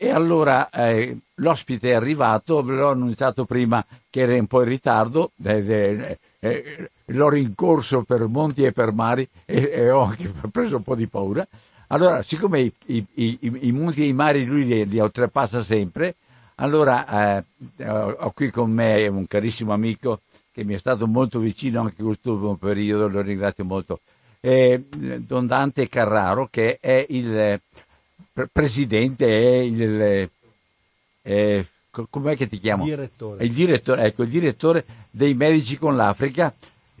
E allora eh, l'ospite è arrivato, ve l'ho annunciato prima che era un po' in ritardo, eh, eh, l'ho rincorso per monti e per mari e, ho anche preso un po' di paura. Allora, siccome i, i, i, i monti e i mari lui li, li oltrepassa sempre, allora eh, ho qui con me un carissimo amico che mi è stato molto vicino anche in questo periodo, lo ringrazio molto, eh, Don Dante Carraro, che è il eh, presidente, è il... Eh, com'è che ti chiamo? Direttore. Il direttore, ecco, il direttore dei Medici con l'Africa,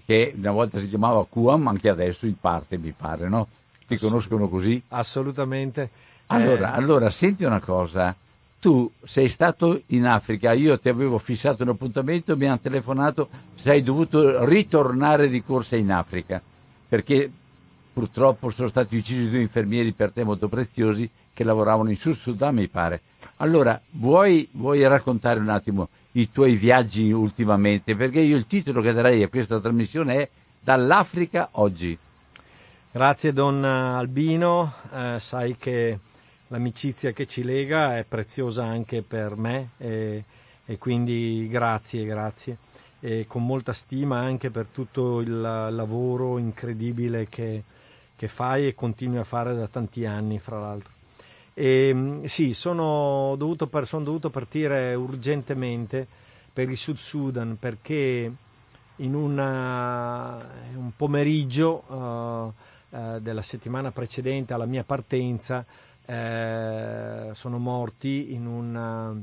che una volta si chiamava QAM, anche adesso in parte mi pare, no? Ti conoscono così? Assolutamente. Allora, eh... allora senti una cosa, tu sei stato in Africa, io ti avevo fissato un appuntamento, mi hanno telefonato, sei dovuto ritornare di corsa in Africa, perché purtroppo sono stati uccisi due infermieri per te molto preziosi che lavoravano in Sud Sudan, mi pare. Allora, vuoi, vuoi raccontare un attimo i tuoi viaggi ultimamente? Perché io il titolo che darei a questa trasmissione è Dall'Africa oggi. Grazie Don Albino, eh, sai che l'amicizia che ci lega è preziosa anche per me e, e quindi grazie, grazie. E con molta stima anche per tutto il lavoro incredibile che, che fai e continui a fare da tanti anni, fra l'altro. E, sì, sono dovuto, per, sono dovuto partire urgentemente per il Sud Sudan perché in una, un pomeriggio uh, uh, della settimana precedente alla mia partenza eh, sono morti in una,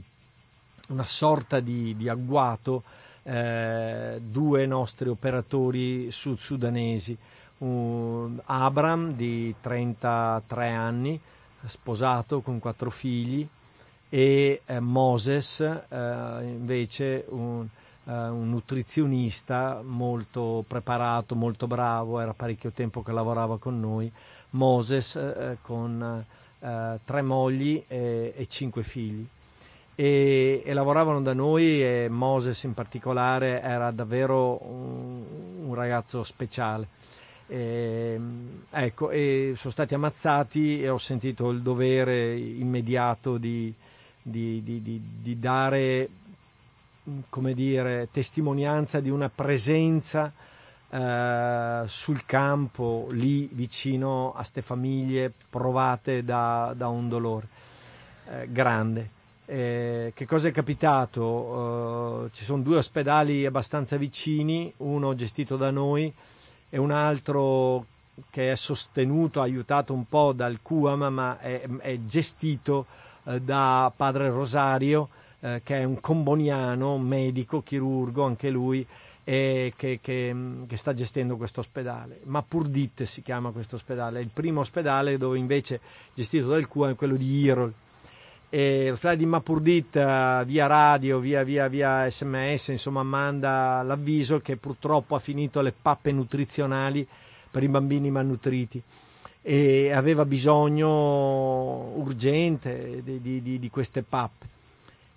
una sorta di, di agguato due nostri operatori sud-sudanesi, un Abram di 33 anni, sposato con quattro figli, e eh, Moses eh, invece un, uh, un, nutrizionista molto preparato, molto bravo, era parecchio tempo che lavorava con noi, Moses uh, con eh, tre mogli e, e, cinque figli. E, e, lavoravano da noi e Moses in particolare era davvero un, un ragazzo speciale. E, ecco, e sono stati ammazzati e ho sentito il dovere immediato di, di, di, di dare dire, testimonianza di una presenza eh, sul campo, lì vicino a ste famiglie provate da, da un dolore eh, grande. Eh, che cosa è capitato? ci sono due ospedali abbastanza vicini, uno gestito da noi e un altro che è sostenuto, aiutato un po' dal QAM, ma è, è gestito eh, da padre Rosario, eh, che è un comboniano, medico, chirurgo, anche lui, e che, che, che, sta gestendo questo ospedale. Mapurdit si chiama questo ospedale, è il primo ospedale dove invece gestito dal QA è quello di Irol. E l'ospedale di Mapurdit eh, via radio, via, via, via sms, insomma manda l'avviso che purtroppo ha finito le pappe nutrizionali per i bambini malnutriti e aveva bisogno urgente di, di, di, queste pappe.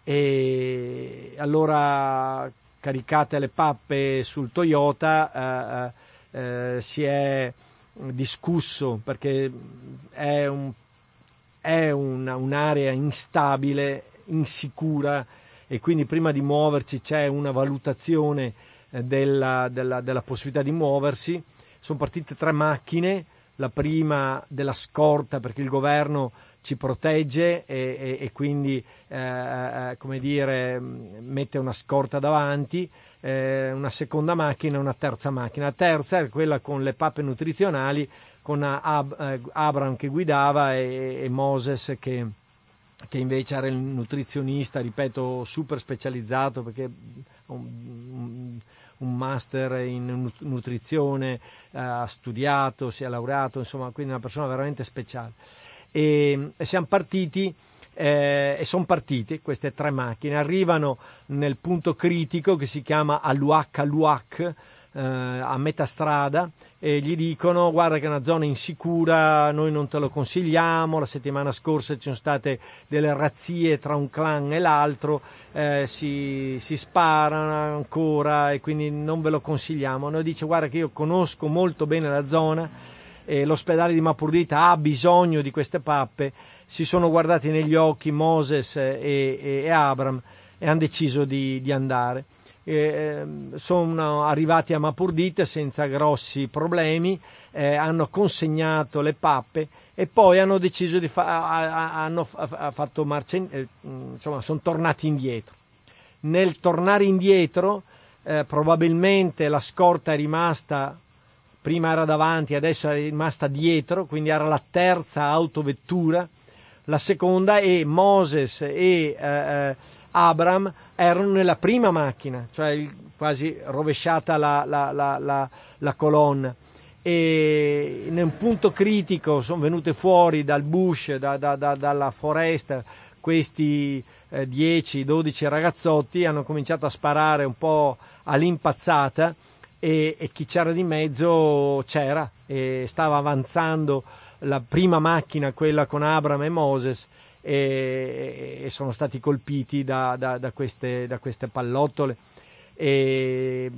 E allora caricate le pappe sul Toyota, eh, eh, si è discusso perché è, un, è una, un'area instabile, insicura e quindi prima di muoverci c'è una valutazione eh, della, della, della possibilità di muoversi. Sono partite tre macchine, la prima della scorta perché il governo ci protegge e, e, e quindi eh, eh come dire, mette una scorta davanti, eh, una seconda macchina e una terza macchina. La terza è quella con le pappe nutrizionali, con Ab- eh, Abram che guidava e, e Moses che, che, invece era il nutrizionista, ripeto, super specializzato perché un, un master in nutrizione, ha studiato, si è laureato, insomma, quindi una persona veramente speciale. E, e siamo partiti eh, e sono partite queste tre macchine, arrivano nel punto critico che si chiama Aluac Aluac, eh, a metà strada e gli dicono guarda che è una zona insicura, noi non te lo consigliamo, la settimana scorsa ci sono state delle razzie tra un clan e l'altro, eh, si, si sparano ancora e quindi non ve lo consigliamo. Noi dice guarda che io conosco molto bene la zona e l'ospedale di Mapurdita ha bisogno di queste pappe si sono guardati negli occhi Moses e, e, e Abram e hanno deciso di, di andare. Eh, sono arrivati a Mapurdite senza grossi problemi, eh, hanno consegnato le pappe e poi hanno deciso di fare, hanno fatto marcia, eh, insomma, sono tornati indietro. Nel tornare indietro, eh, probabilmente la scorta è rimasta, prima era davanti, adesso è rimasta dietro, quindi era la terza autovettura la seconda e Moses e eh, eh, Abram erano nella prima macchina, cioè quasi rovesciata la, la, la, la, colonna. E in un punto critico sono venute fuori dal bush, da, da, da, dalla foresta, questi eh, 10-12 ragazzotti hanno cominciato a sparare un po' all'impazzata e, e chi c'era di mezzo c'era e stava avanzando la prima macchina, quella con Abram e Moses, e, e sono stati colpiti da, da, da, queste, da queste pallottole. E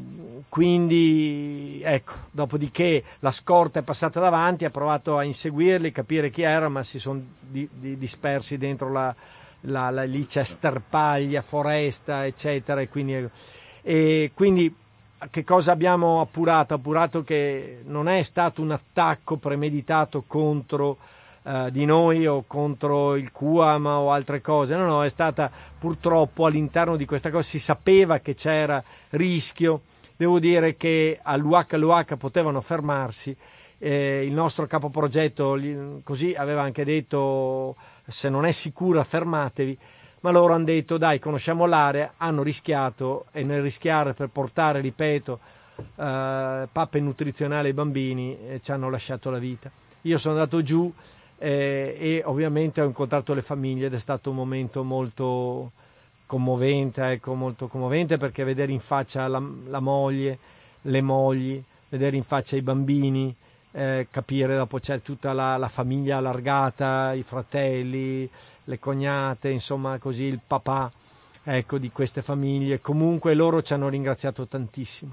quindi ecco, dopodiché la scorta è passata davanti, ha provato a inseguirli, capire chi era, ma si sono di, di, dispersi dentro la, la, la, lì sterpaglia, foresta, eccetera, e quindi, e quindi che cosa abbiamo appurato? Appurato che non è stato un attacco premeditato contro eh, di noi o contro il QAM o altre cose, no, no, è stata purtroppo all'interno di questa cosa si sapeva che c'era rischio. Devo dire che all'UH all'UH potevano fermarsi. Eh, il nostro capoprogetto così aveva anche detto se non è sicura fermatevi ma loro hanno detto dai conosciamo l'area, hanno rischiato e nel rischiare per portare, ripeto, eh, pappe nutrizionali ai bambini eh, ci hanno lasciato la vita. Io sono andato giù eh, e ovviamente ho incontrato le famiglie ed è stato un momento molto commovente, ecco, molto commovente perché vedere in faccia la, la moglie, le mogli, vedere in faccia i bambini, eh, capire dopo c'è tutta la, la famiglia allargata, i fratelli, le cognate, insomma così il papà ecco, di queste famiglie. Comunque loro ci hanno ringraziato tantissimo,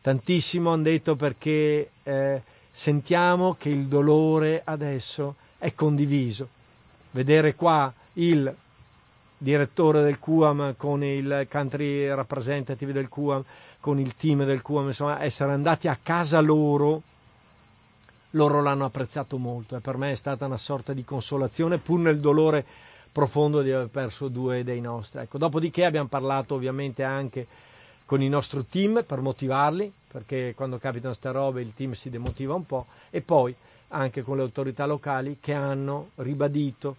tantissimo hanno detto perché eh, sentiamo che il dolore adesso è condiviso. Vedere qua il direttore del QAM con il country representative del QAM, con il team del QAM, insomma, essere andati a casa loro loro l'hanno apprezzato molto e per me è stata una sorta di consolazione pur nel dolore profondo di aver perso due dei nostri. Ecco, dopodiché abbiamo parlato ovviamente anche con il nostro team per motivarli, perché quando capitano queste robe il team si demotiva un po', e poi anche con le autorità locali che hanno ribadito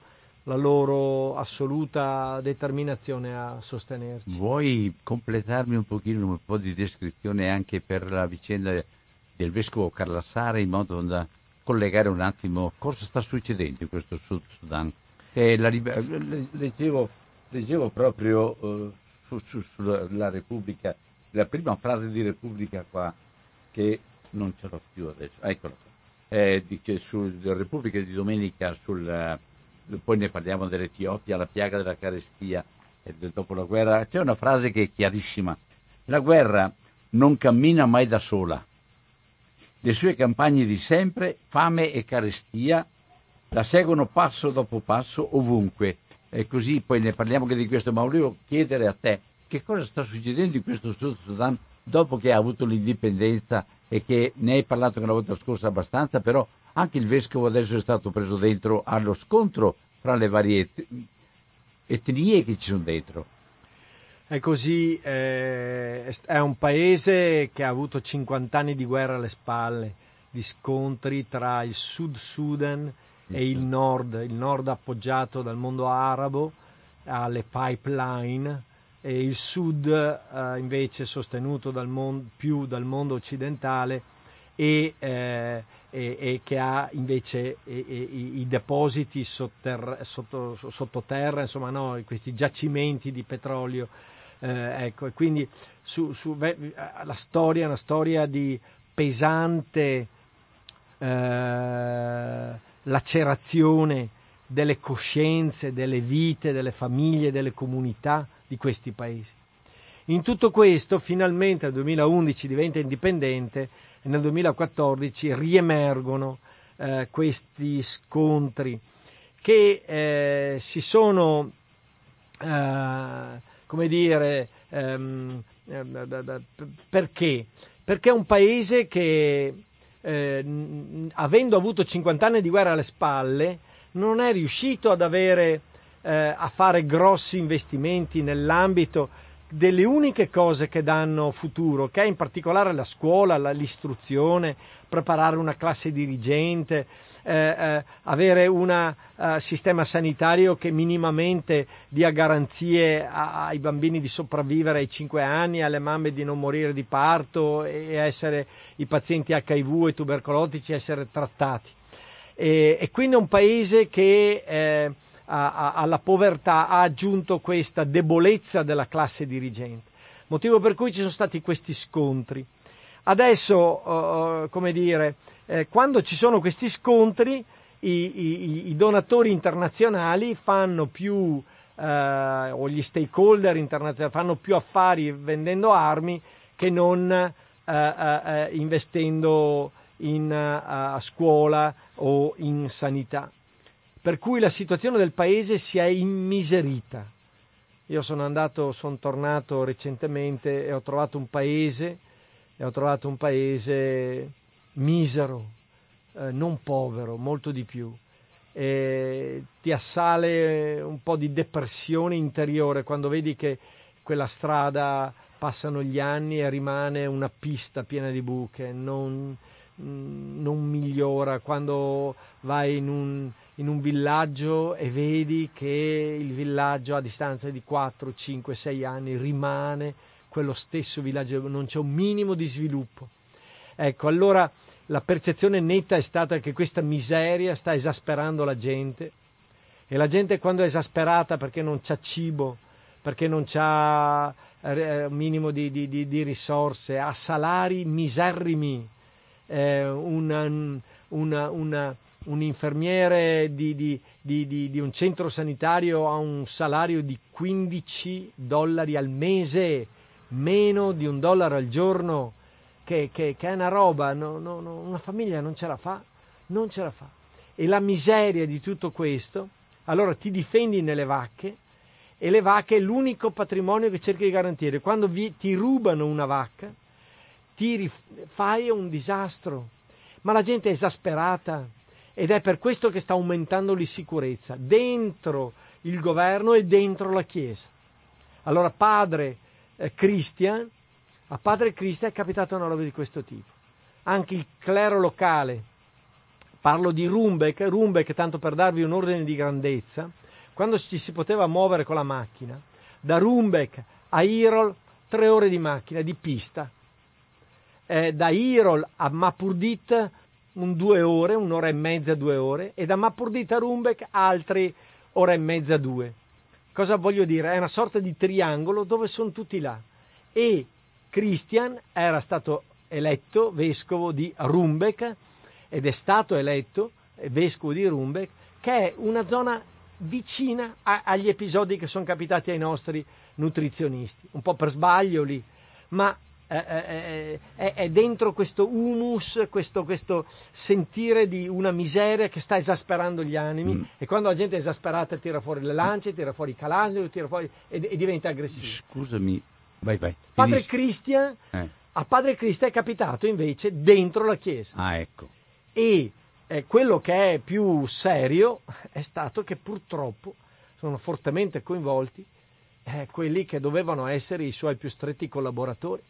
la loro assoluta determinazione a sostenerci. Vuoi completarmi un pochino un po' di descrizione anche per la vicenda del vescovo Carlassare in modo da collegare un attimo cosa sta succedendo in questo Sud Sudan. Eh, la, leggevo, leggevo, proprio eh, su, su, sulla Repubblica, la prima frase di Repubblica qua, che non ce l'ho più adesso, eccolo eh, di, che sulla Repubblica di domenica, sul, poi ne parliamo dell'Etiopia, la piaga della carestia e del, dopo la guerra, c'è una frase che è chiarissima, la guerra non cammina mai da sola, le sue campagne di sempre, fame e carestia, la seguono passo dopo passo ovunque. E così poi ne parliamo anche di questo, ma volevo chiedere a te che cosa sta succedendo in questo Sud Sudan dopo che ha avuto l'indipendenza e che ne hai parlato una volta scorsa abbastanza, però anche il vescovo adesso è stato preso dentro allo scontro fra le varie etnie che ci sono dentro. È così, eh, è un paese che ha avuto 50 anni di guerra alle spalle, di scontri tra il Sud Sudan e il Nord, il Nord appoggiato dal mondo arabo alle pipeline e il Sud eh, invece sostenuto dal mon- più dal mondo occidentale e, eh, e, e, che ha invece e, i, depositi sotterra, sotto, sottoterra, insomma no, questi giacimenti di petrolio eh, ecco, e quindi su, su, beh, la storia è una storia di pesante eh, lacerazione delle coscienze, delle vite, delle famiglie, delle comunità di questi paesi. In tutto questo, finalmente nel 2011 diventa indipendente e nel 2014 riemergono eh, questi scontri che eh, si sono eh, come dire, ehm, ehm perché? Perché è un paese che, eh, avendo avuto 50 anni di guerra alle spalle, non è riuscito ad avere, eh, a fare grossi investimenti nell'ambito delle uniche cose che danno futuro, che è in particolare la scuola, l'istruzione, preparare una classe dirigente, eh, eh, avere un uh, sistema sanitario che minimamente dia garanzie ai bambini di sopravvivere ai 5 anni, alle mamme di non morire di parto e essere i pazienti HIV e tubercolotici essere trattati. E, e quindi è un paese che eh, a, a, alla povertà ha aggiunto questa debolezza della classe dirigente, motivo per cui ci sono stati questi scontri. Adesso, uh, come dire, eh, quando ci sono questi scontri, i, i, i donatori internazionali fanno più, eh, o gli stakeholder internazionali fanno più affari vendendo armi che non eh, eh, eh investendo in uh, scuola o in sanità. Per cui la situazione del paese si è immiserita. Io sono andato, sono tornato recentemente e ho trovato un paese, e ho trovato un paese misero, eh, non povero, molto di più. E ti assale un po' di depressione interiore quando vedi che quella strada passano gli anni e rimane una pista piena di buche, non, non migliora. Quando vai in un, in un villaggio e vedi che il villaggio a distanza di 4, 5, 6 anni rimane quello stesso villaggio, non c'è un minimo di sviluppo. Ecco, allora la percezione netta è stata che questa miseria sta esasperando la gente. E la gente quando è esasperata perché non c'ha cibo, perché non c'ha eh, un minimo di, di, di, di, risorse, ha salari miserrimi, eh, una, una, una, un infermiere di un centro sanitario ha un salario di 15 dollari al mese, meno di un dollaro al giorno che, che, che è una roba, no, no, no, una famiglia non ce la fa, non ce la fa. E la miseria di tutto questo, allora ti difendi nelle vacche e le vacche è l'unico patrimonio che cerchi di garantire. Quando vi, ti rubano una vacca, ti fai un disastro, ma la gente è esasperata ed è per questo che sta aumentando l'insicurezza dentro il governo e dentro la Chiesa. Allora padre eh, Christian a Padre Cristo è capitata una roba di questo tipo. Anche il clero locale, parlo di Rumbeck, Rumbeck tanto per darvi un ordine di grandezza, quando ci si poteva muovere con la macchina, da Rumbeck a Irol tre ore di macchina, di pista, eh, da Irol a Mapurdit un due ore, un'ora e mezza, due ore, e da Mapurdit a Rumbeck altre ora e mezza, due. Cosa voglio dire? È una sorta di triangolo dove sono tutti là. E Christian era stato eletto vescovo di Rumbeck ed è stato eletto vescovo di Rumbeck, che è una zona vicina a, agli episodi che sono capitati ai nostri nutrizionisti, un po' per sbaglio lì, ma è, è, è, dentro questo humus, questo, questo, sentire di una miseria che sta esasperando gli animi mm. e quando la gente è esasperata tira fuori le lance, tira fuori i calandi, tira fuori e, e diventa aggressiva. Scusami, vai vai. Padre Cristian, eh. a Padre Cristian è capitato invece dentro la chiesa. Ah, ecco. E eh, quello che è più serio è stato che purtroppo sono fortemente coinvolti eh, quelli che dovevano essere i suoi più stretti collaboratori.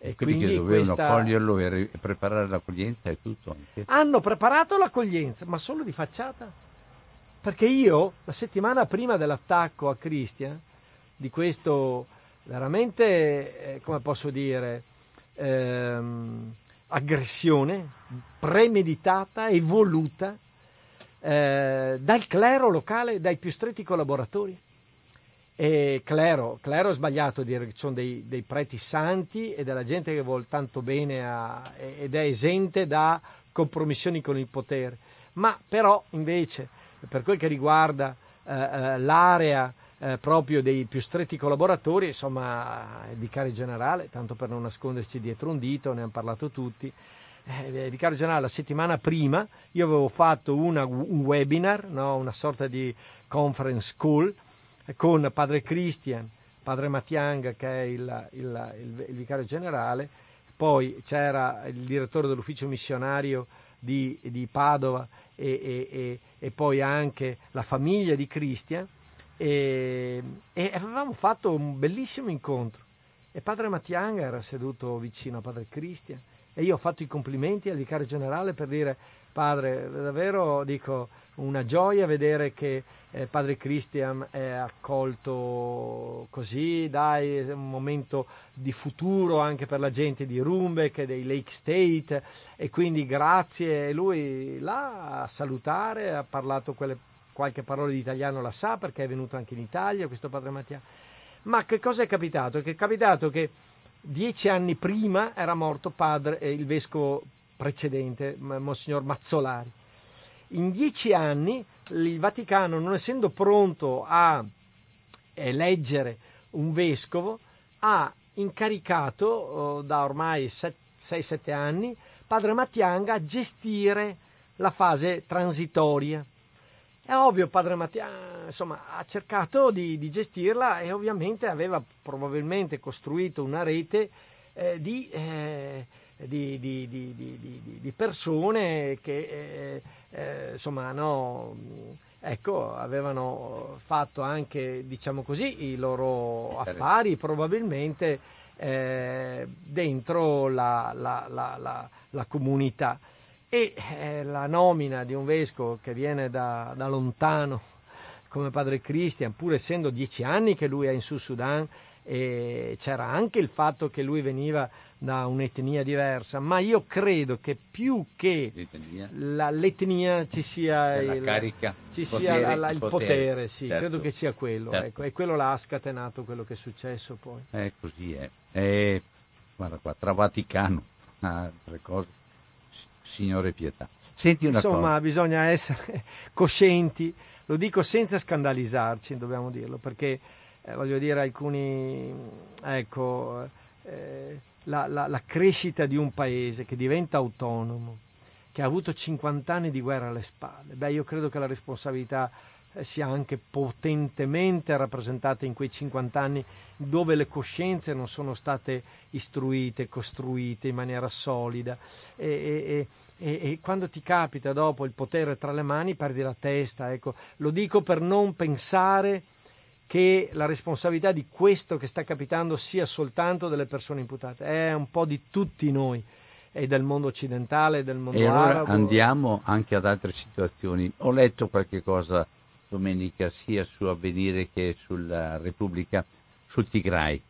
E quindi, quindi che dovevano questa... coglierlo e preparare l'accoglienza e tutto. Anche. Hanno preparato l'accoglienza, ma solo di facciata. Perché io, la settimana prima dell'attacco a Christian, di questo veramente, eh, come posso dire, ehm, aggressione premeditata e voluta eh, dal clero locale, dai più stretti collaboratori. E clero, clero è sbagliato dire che ci sono dei, dei, preti santi e della gente che vuole tanto bene a, ed è esente da compromissioni con il potere. Ma però invece per quel che riguarda eh, eh l'area eh, proprio dei più stretti collaboratori, insomma, il vicario generale, tanto per non nasconderci dietro un dito, ne hanno parlato tutti. Eh, il vicario generale la settimana prima io avevo fatto una, un webinar, no? una sorta di conference school con padre Christian, padre Mattianga che è il, il, il, il vicario generale, poi c'era il direttore dell'ufficio missionario di, di Padova e, e, e, e, poi anche la famiglia di Christian e, avevamo fatto un bellissimo incontro. E padre Mattianga era seduto vicino a padre Christian e io ho fatto i complimenti al vicario generale per dire padre davvero dico una gioia vedere che eh, padre Christian è accolto così, dai, è un momento di futuro anche per la gente di Rumbeck e dei Lake State. E quindi grazie. E lui là a salutare, ha parlato quelle, qualche parola di italiano la sa perché è venuto anche in Italia questo padre Mattia. Ma che cosa è capitato? Che è capitato che dieci anni prima era morto padre, eh, il vescovo precedente, Monsignor Mazzolari in dieci anni il Vaticano, non essendo pronto a eleggere un vescovo, ha incaricato oh, da ormai 6-7 anni padre Mattianga a gestire la fase transitoria. È ovvio, padre Mattianga insomma, ha cercato di, di, gestirla e ovviamente aveva probabilmente costruito una rete eh, di, eh, di, di, persone che eh, eh, insomma, no, ecco, avevano fatto anche, diciamo così, i loro affari probabilmente eh, dentro la, la, la, la, comunità. E eh, la nomina di un vescovo che viene da, da lontano come padre Christian, pur essendo dieci anni che lui è in Sud Sudan, e c'era anche il fatto che lui veniva da un'etnia diversa, ma io credo che più che l'etnia, la, l'etnia ci sia, il, carica, ci sia potere, la, il potere, potere sì, certo. credo che sia quello, certo. ecco, e quello l'ha scatenato quello che è successo poi. Eh, così è. E, guarda qua, tra Vaticano, altre cose, Signore pietà. Senti una Insomma, cosa. bisogna essere coscienti, lo dico senza scandalizzarci, dobbiamo dirlo, perché eh, voglio dire, alcuni, ecco, eh, la, la, la crescita di un paese che diventa autonomo, che ha avuto 50 anni di guerra alle spalle, beh, io credo che la responsabilità eh, sia anche potentemente rappresentata in quei 50 anni dove le coscienze non sono state istruite, costruite in maniera solida e, e, e, e, quando ti capita dopo il potere tra le mani perdi la testa. Ecco. Lo dico per non pensare che la responsabilità di questo che sta capitando sia soltanto delle persone imputate, è un po' di tutti noi, e del mondo occidentale, del mondo e allora arabo. Andiamo anche ad altre situazioni. Ho letto qualche cosa domenica sia su Avvenire che sulla Repubblica, sul Tigray.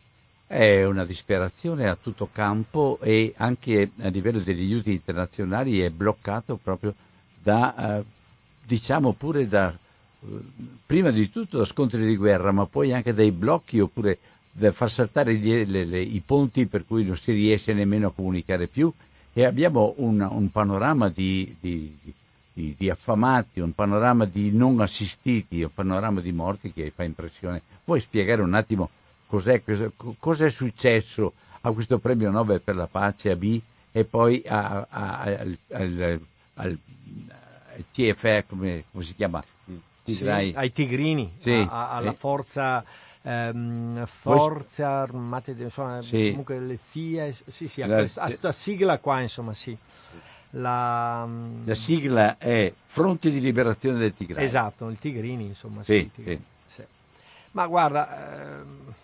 È una disperazione a tutto campo e anche a livello degli aiuti internazionali è bloccato proprio da, eh, diciamo pure da prima di tutto da scontri di guerra, ma poi anche dai blocchi oppure da far saltare gli, le, le, i ponti per cui non si riesce nemmeno a comunicare più e abbiamo un, un panorama di, di, di, di, affamati, un panorama di non assistiti, un panorama di morti che fa impressione. Vuoi spiegare un attimo cos'è, cosa è successo a questo premio Nobel per la pace a B e poi a, a, al, al, al, TFE, come, come, si chiama? Sì, ai Tigrini, sì, a, alla forza ehm, forze armate, insomma, sì. comunque le FIA, sì, sì, la, questa sigla qua, insomma, sì. La, la, sigla è Fronte di Liberazione del Tigray. Esatto, il Tigrini, insomma, sì, Tigrini, sì. Ma guarda, ehm,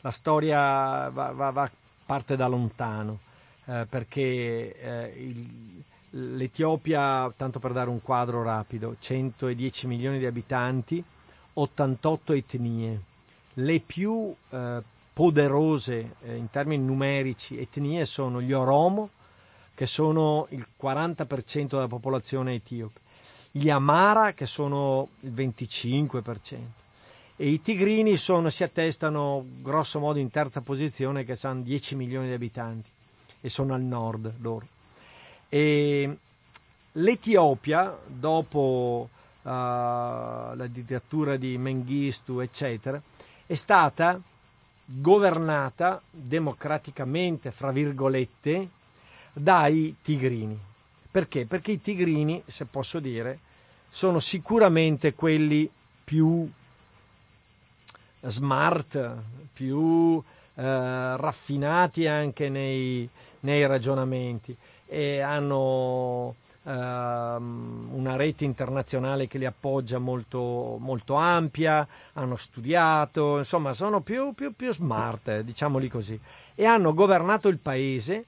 la storia va, va, va, parte da lontano, eh, perché eh, il, l'Etiopia, tanto per dare un quadro rapido, 110 milioni di abitanti, 88 etnie, le più eh, poderose eh, in termini numerici etnie sono gli Oromo, che sono il 40% della popolazione etiope, gli Amara, che sono il 25%, e i Tigrini sono, si attestano grosso modo in terza posizione, che hanno 10 milioni di abitanti, e sono al nord loro. E L'Etiopia, dopo uh, la dittatura di Mengistu, eccetera, è stata governata democraticamente, fra virgolette, dai tigrini. Perché? Perché i tigrini, se posso dire, sono sicuramente quelli più smart, più eh, raffinati anche nei, nei ragionamenti. E hanno Ehm, una rete internazionale che li appoggia molto, molto ampia, hanno studiato, insomma sono più, più, più smart, eh, diciamoli così, e hanno governato il paese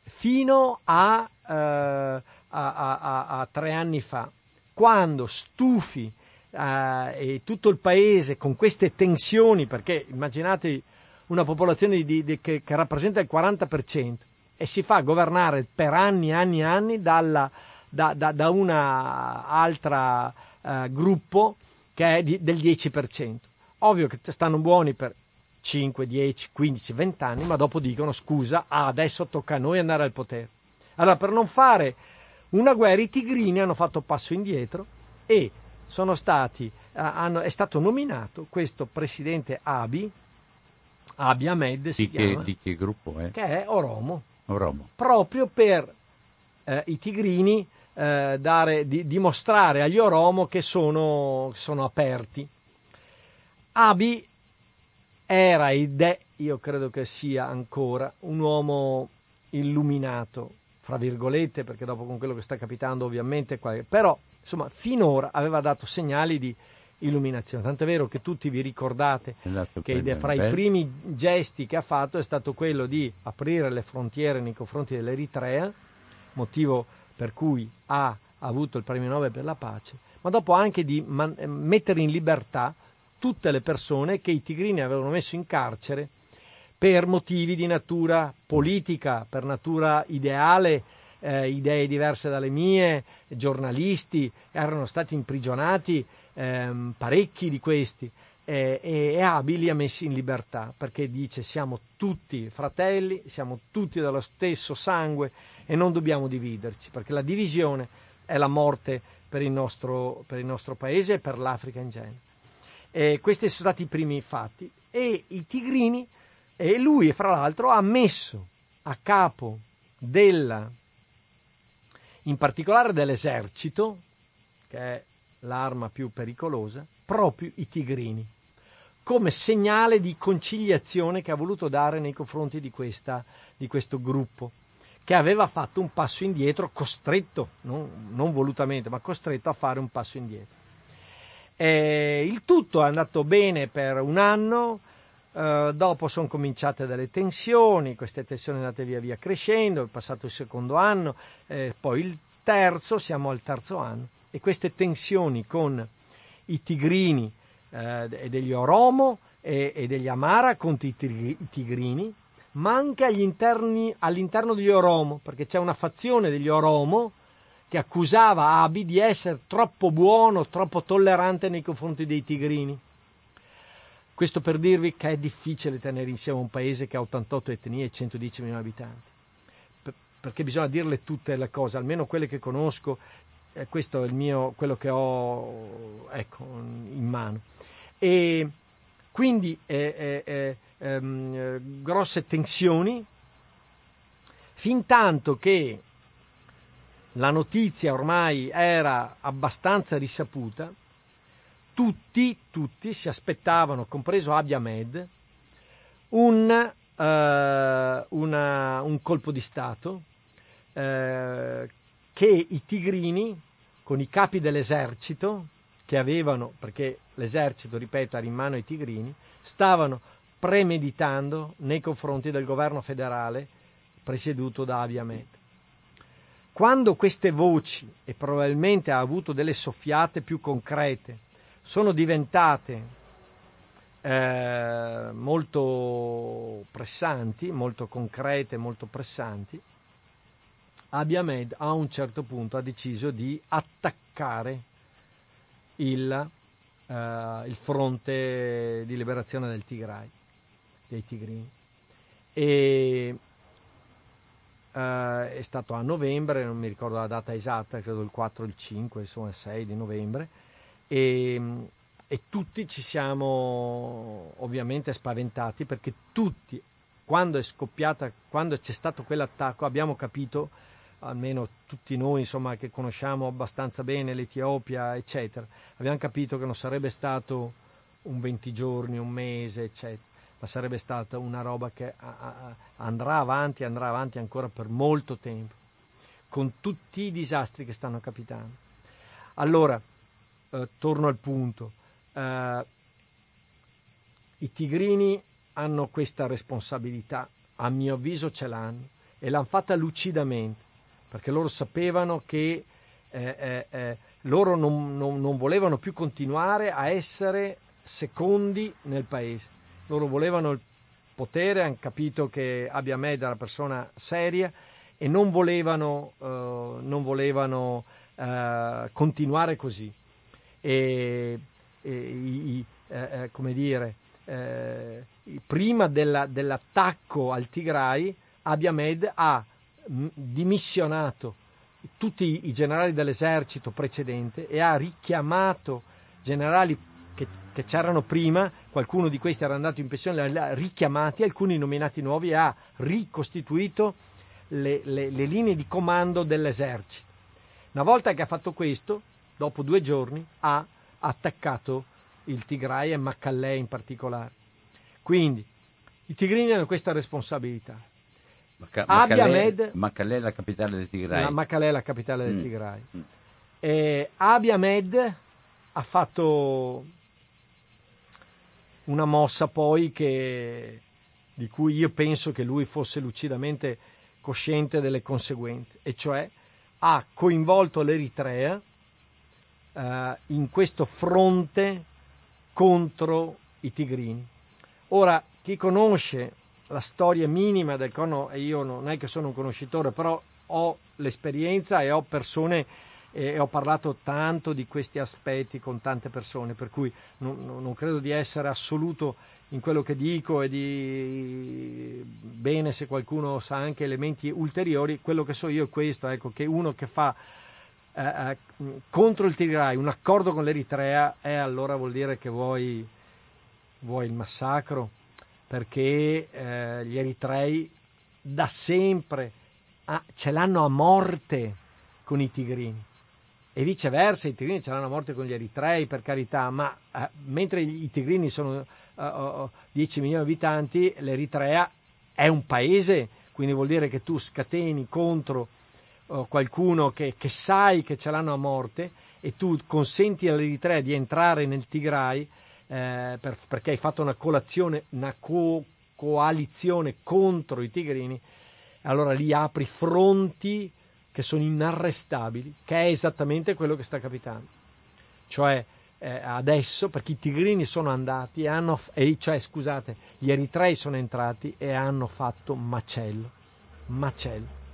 fino a, uh, a, a, a tre anni fa, quando stufi uh, e tutto il paese con queste tensioni, perché immaginate una popolazione di, di, che, che rappresenta il 40%, e si fa governare per anni e anni e anni dalla, da, da, da un altro eh, gruppo che è di, del 10%. Ovvio che stanno buoni per 5, 10, 15, 20 anni, ma dopo dicono scusa, ah, adesso tocca a noi andare al potere. Allora, per non fare una guerra, i tigrini hanno fatto passo indietro e sono stati, eh, hanno, è stato nominato questo presidente Abi, Abiy Ahmed si di che, chiama, di che gruppo è? Che è Oromo. Oromo. Proprio per eh, i tigrini eh, dare, di, dimostrare agli Oromo che sono, sono aperti. Abi era ed è, io credo che sia ancora, un uomo illuminato, fra virgolette, perché dopo con quello che sta capitando ovviamente, però insomma finora aveva dato segnali di illuminazione. Tant'è vero che tutti vi ricordate esatto, che fra i primi gesti che ha fatto è stato quello di aprire le frontiere nei confronti dell'Eritrea, motivo per cui ha avuto il premio Nobel per la pace, ma dopo anche di man- mettere in libertà tutte le persone che i tigrini avevano messo in carcere per motivi di natura politica, per natura ideale, eh, idee diverse dalle mie, giornalisti, erano stati imprigionati ehm, parecchi di questi eh, e, e Abi li ha messi in libertà perché dice siamo tutti fratelli, siamo tutti dello stesso sangue e non dobbiamo dividerci perché la divisione è la morte per il nostro, per il nostro paese e per l'Africa in genere. E questi sono stati i primi fatti e i tigrini e lui fra l'altro ha messo a capo della in particolare dell'esercito che è l'arma più pericolosa proprio i tigrini come segnale di conciliazione che ha voluto dare nei confronti di, questa, di questo gruppo, che aveva fatto un passo indietro, costretto, non, non volutamente, ma costretto a fare un passo indietro. E il tutto è andato bene per un anno, Uh, dopo sono cominciate delle tensioni, queste tensioni andate via via crescendo, è passato il secondo anno, eh, poi il terzo, siamo al terzo anno e queste tensioni con i tigrini eh, degli Oromo e, e, degli Amara contro i, Tigrini, ma anche interni, all'interno degli Oromo, perché c'è una fazione degli Oromo che accusava Abi di essere troppo buono, troppo tollerante nei confronti dei Tigrini. Questo per dirvi che è difficile tenere insieme un paese che ha 88 etnie e 110 milioni di abitanti, perché bisogna dirle tutte le cose, almeno quelle che conosco, eh, questo è il mio, quello che ho ecco, in mano. E quindi eh, eh, ehm, grosse tensioni, fin tanto che la notizia ormai era abbastanza risaputa, tutti, tutti si aspettavano, compreso Abia Med, un, uh, una, un colpo di Stato uh, che i tigrini, con i capi dell'esercito, che avevano, perché l'esercito, ripeto, era in mano ai tigrini, stavano premeditando nei confronti del governo federale presieduto da Abiy Ahmed. Quando queste voci, e probabilmente ha avuto delle soffiate più concrete, sono diventate eh, molto pressanti, molto concrete, molto pressanti, Abiy Ahmed a un certo punto ha deciso di attaccare il, eh, il fronte di liberazione del Tigray, dei Tigrini. E eh, è stato a novembre, non mi ricordo la data esatta, credo il 4 o il 5, insomma il 6 di novembre, e, e tutti ci siamo ovviamente spaventati perché tutti, quando è scoppiata, quando c'è stato quell'attacco, abbiamo capito, almeno tutti noi insomma, che conosciamo abbastanza bene l'Etiopia, eccetera, abbiamo capito che non sarebbe stato un 20 giorni, un mese, eccetera ma sarebbe stata una roba che andrà avanti, andrà avanti ancora per molto tempo, con tutti i disastri che stanno capitando. Allora, eh, torno al punto, eh, i tigrini hanno questa responsabilità, a mio avviso ce l'hanno, e l'hanno fatta lucidamente, perché loro sapevano che eh, eh, eh loro non, non, non volevano più continuare a essere secondi nel paese loro volevano il potere, hanno capito che Abiy Ahmed era una persona seria e non volevano, uh, non volevano uh, continuare così. E, e i, eh, come dire, eh, prima della, dell'attacco al Tigray, Abiy Ahmed ha dimissionato tutti i generali dell'esercito precedente e ha richiamato generali che, che c'erano prima, qualcuno di questi era andato in pensione, li ha richiamati, alcuni nominati nuovi e ha ricostituito le, le, le linee di comando dell'esercito. Una volta che ha fatto questo, dopo due giorni, ha attaccato il Tigray e Maccallè in particolare. Quindi i tigrini hanno questa responsabilità. Maca- Abiy Ahmed, Maccallè è la capitale del Tigray. Maccallè è la capitale del mm. Tigray. Mm. Abiy Ahmed ha fatto una mossa poi che, di cui io penso che lui fosse lucidamente cosciente delle conseguenze, e cioè ha coinvolto l'Eritrea eh, in questo fronte contro i tigrini. Ora, chi conosce la storia minima del corno, e io non è che sono un conoscitore, però ho l'esperienza e ho persone e ho parlato tanto di questi aspetti con tante persone, per cui non, non credo di essere assoluto in quello che dico e di bene se qualcuno sa anche elementi ulteriori, quello che so io è questo, ecco, che uno che fa eh, eh, contro il Tigray un accordo con l'Eritrea e allora vuol dire che vuoi, vuoi il massacro, perché eh, gli eritrei da sempre ah, ce l'hanno a morte con i tigrini. E viceversa i tigrini ce l'hanno a morte con gli eritrei per carità, ma eh, mentre i tigrini sono uh, 10 milioni di abitanti, l'Eritrea è un paese, quindi vuol dire che tu scateni contro qualcuno che, che, sai che ce l'hanno a morte e tu consenti all'Eritrea di entrare nel Tigray eh, per, perché hai fatto una colazione, una co- coalizione contro i tigrini, allora lì apri fronti che sono inarrestabili, che è esattamente quello che sta capitando. Cioè eh, adesso, perché i tigrini sono andati, e hanno, e, cioè scusate, gli eritrei sono entrati e hanno fatto macello, macello.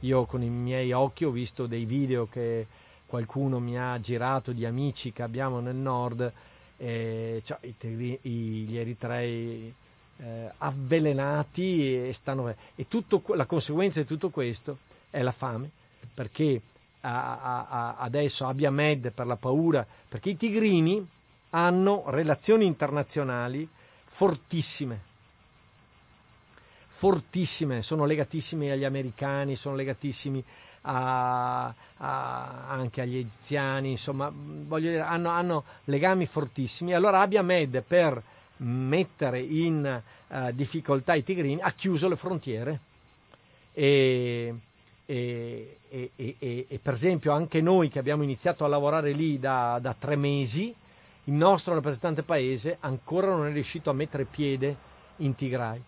Io con i miei occhi ho visto dei video che qualcuno mi ha girato di amici che abbiamo nel nord, e, cioè, gli eritrei eh, avvelenati e, stanno, e tutto, la conseguenza di tutto questo è la fame, perché a, a, a adesso abbia Med per la paura, perché i tigrini hanno relazioni internazionali fortissime, fortissime, sono legatissimi agli americani, sono legatissimi a, a, anche agli egiziani, insomma, dire, hanno, hanno legami fortissimi. Allora Abia Med per mettere in uh, difficoltà i tigrini ha chiuso le frontiere e, e, e, e, per esempio anche noi che abbiamo iniziato a lavorare lì da, da tre mesi, il nostro rappresentante paese ancora non è riuscito a mettere piede in Tigray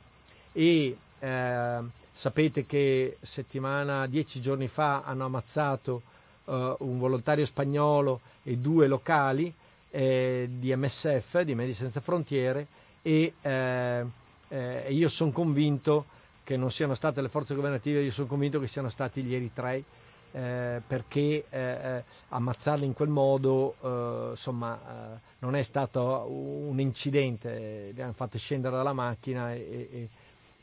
e eh, sapete che settimana, dieci giorni fa hanno ammazzato eh, un volontario spagnolo e due locali eh, di MSF, di Medici Senza Frontiere e eh, eh, io sono convinto che non siano state le forze governative, io sono convinto che siano stati gli eritrei eh, perché eh, eh, ammazzarli in quel modo eh, insomma, eh, non è stato un incidente, li hanno fatti scendere dalla macchina e, e,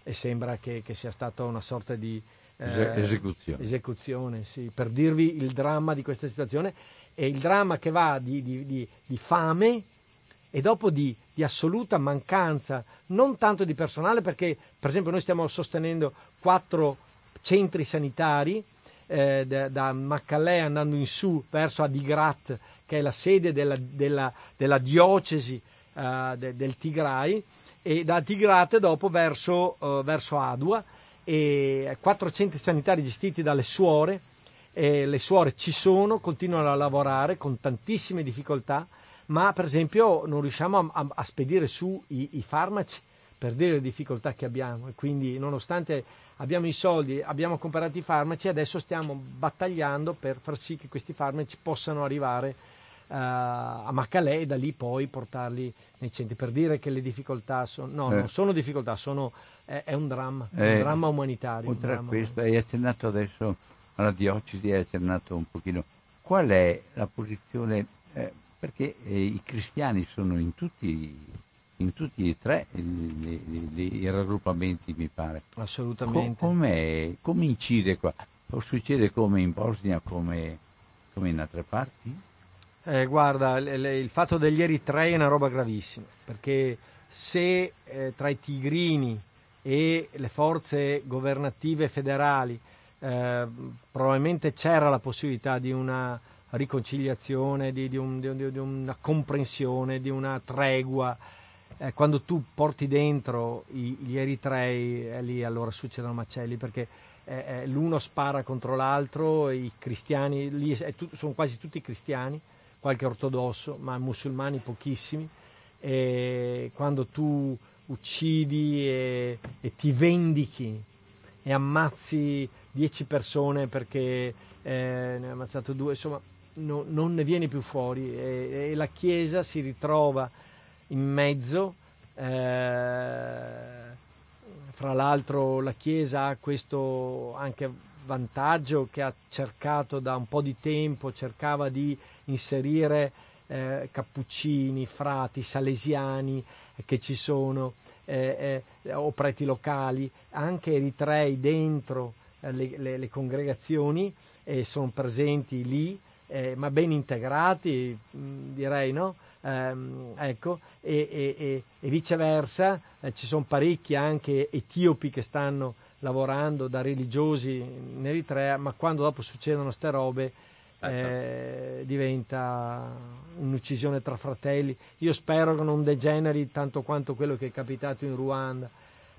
e sembra che, che, sia stata una sorta di eh, esecuzione, esecuzione sì, per dirvi il dramma di questa situazione e il dramma che va di, di, di, di fame e dopo di, di, assoluta mancanza, non tanto di personale, perché per esempio noi stiamo sostenendo quattro centri sanitari eh, da, da Maccalè andando in su verso Adigrat, che è la sede della, della, della diocesi eh, de, del Tigray, e da Tigrat dopo verso, uh, verso Adua, e quattro centri sanitari gestiti dalle suore. Le suore ci sono, continuano a lavorare con tantissime difficoltà, ma per esempio non riusciamo a, a, spedire su i, i farmaci per dire le difficoltà che abbiamo e quindi nonostante abbiamo i soldi, abbiamo comprato i farmaci, adesso stiamo battagliando per far sì che questi farmaci possano arrivare a Macalè e da lì poi portarli nei centri. Per dire che le difficoltà sono, no, eh. non sono difficoltà, sono, è, è, un dramma, eh, un dramma umanitario. Oltre a questo, hai accennato adesso alla diocesi, hai accennato un pochino. Qual è la posizione? Eh, perché eh, i cristiani sono in tutti in tutti e tre i raggruppamenti, mi pare. Assolutamente. Com, come incide qua? O succede come in Bosnia, come, come in altre parti? Eh, guarda, il, il, fatto degli eritrei è una roba gravissima, perché se eh, tra i tigrini e le forze governative federali eh, probabilmente c'era la possibilità di una riconciliazione, di, di, un, di, di una comprensione, di una tregua, eh, quando tu porti dentro i, gli eritrei, eh, lì allora succedono macelli perché eh l'uno spara contro l'altro, i cristiani, lì tu, sono quasi tutti cristiani, qualche ortodosso, ma musulmani pochissimi. E quando tu uccidi e, e ti vendichi e ammazzi dieci persone perché eh, ne ha ammazzato due, insomma, no, non ne vieni più fuori e, e la Chiesa si ritrova in mezzo. Eh, fra l'altro la Chiesa ha questo anche vantaggio che ha cercato da un po' di tempo, cercava di inserire eh, cappuccini, frati, salesiani che ci sono, eh, eh, o preti locali, anche eritrei dentro eh, le, le, le, congregazioni e sono presenti lì, eh, ma ben integrati, mm, direi, no? ehm, ecco, e, e, e viceversa eh, ci sono parecchi anche etiopi che stanno lavorando da religiosi in Eritrea, ma quando dopo succedono queste robe certo. eh, diventa un'uccisione tra fratelli. Io spero che non degeneri tanto quanto quello che è capitato in Ruanda,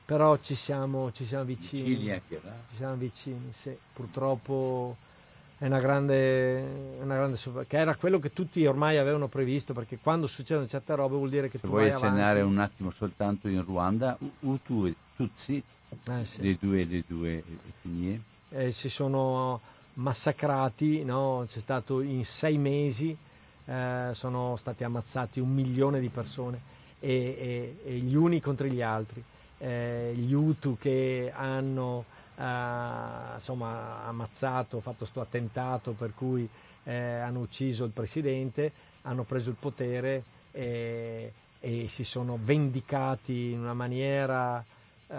però ci siamo, ci siamo vicini. vicini anche, no? Ci siamo vicini, sì. Purtroppo è una grande, una grande che era quello che tutti ormai avevano previsto perché quando succedono certe robe vuol dire che Se tu vuoi accennare un attimo soltanto in Ruanda Hutu e Tutsi eh, sì. le, due, le due etnie eh, si sono massacrati no? c'è stato in sei mesi eh, sono stati ammazzati un milione di persone e, e, e gli uni contro gli altri eh, gli Hutu che hanno ha insomma, ammazzato, fatto questo attentato per cui eh, hanno ucciso il presidente, hanno preso il potere e, e si sono vendicati in una maniera eh,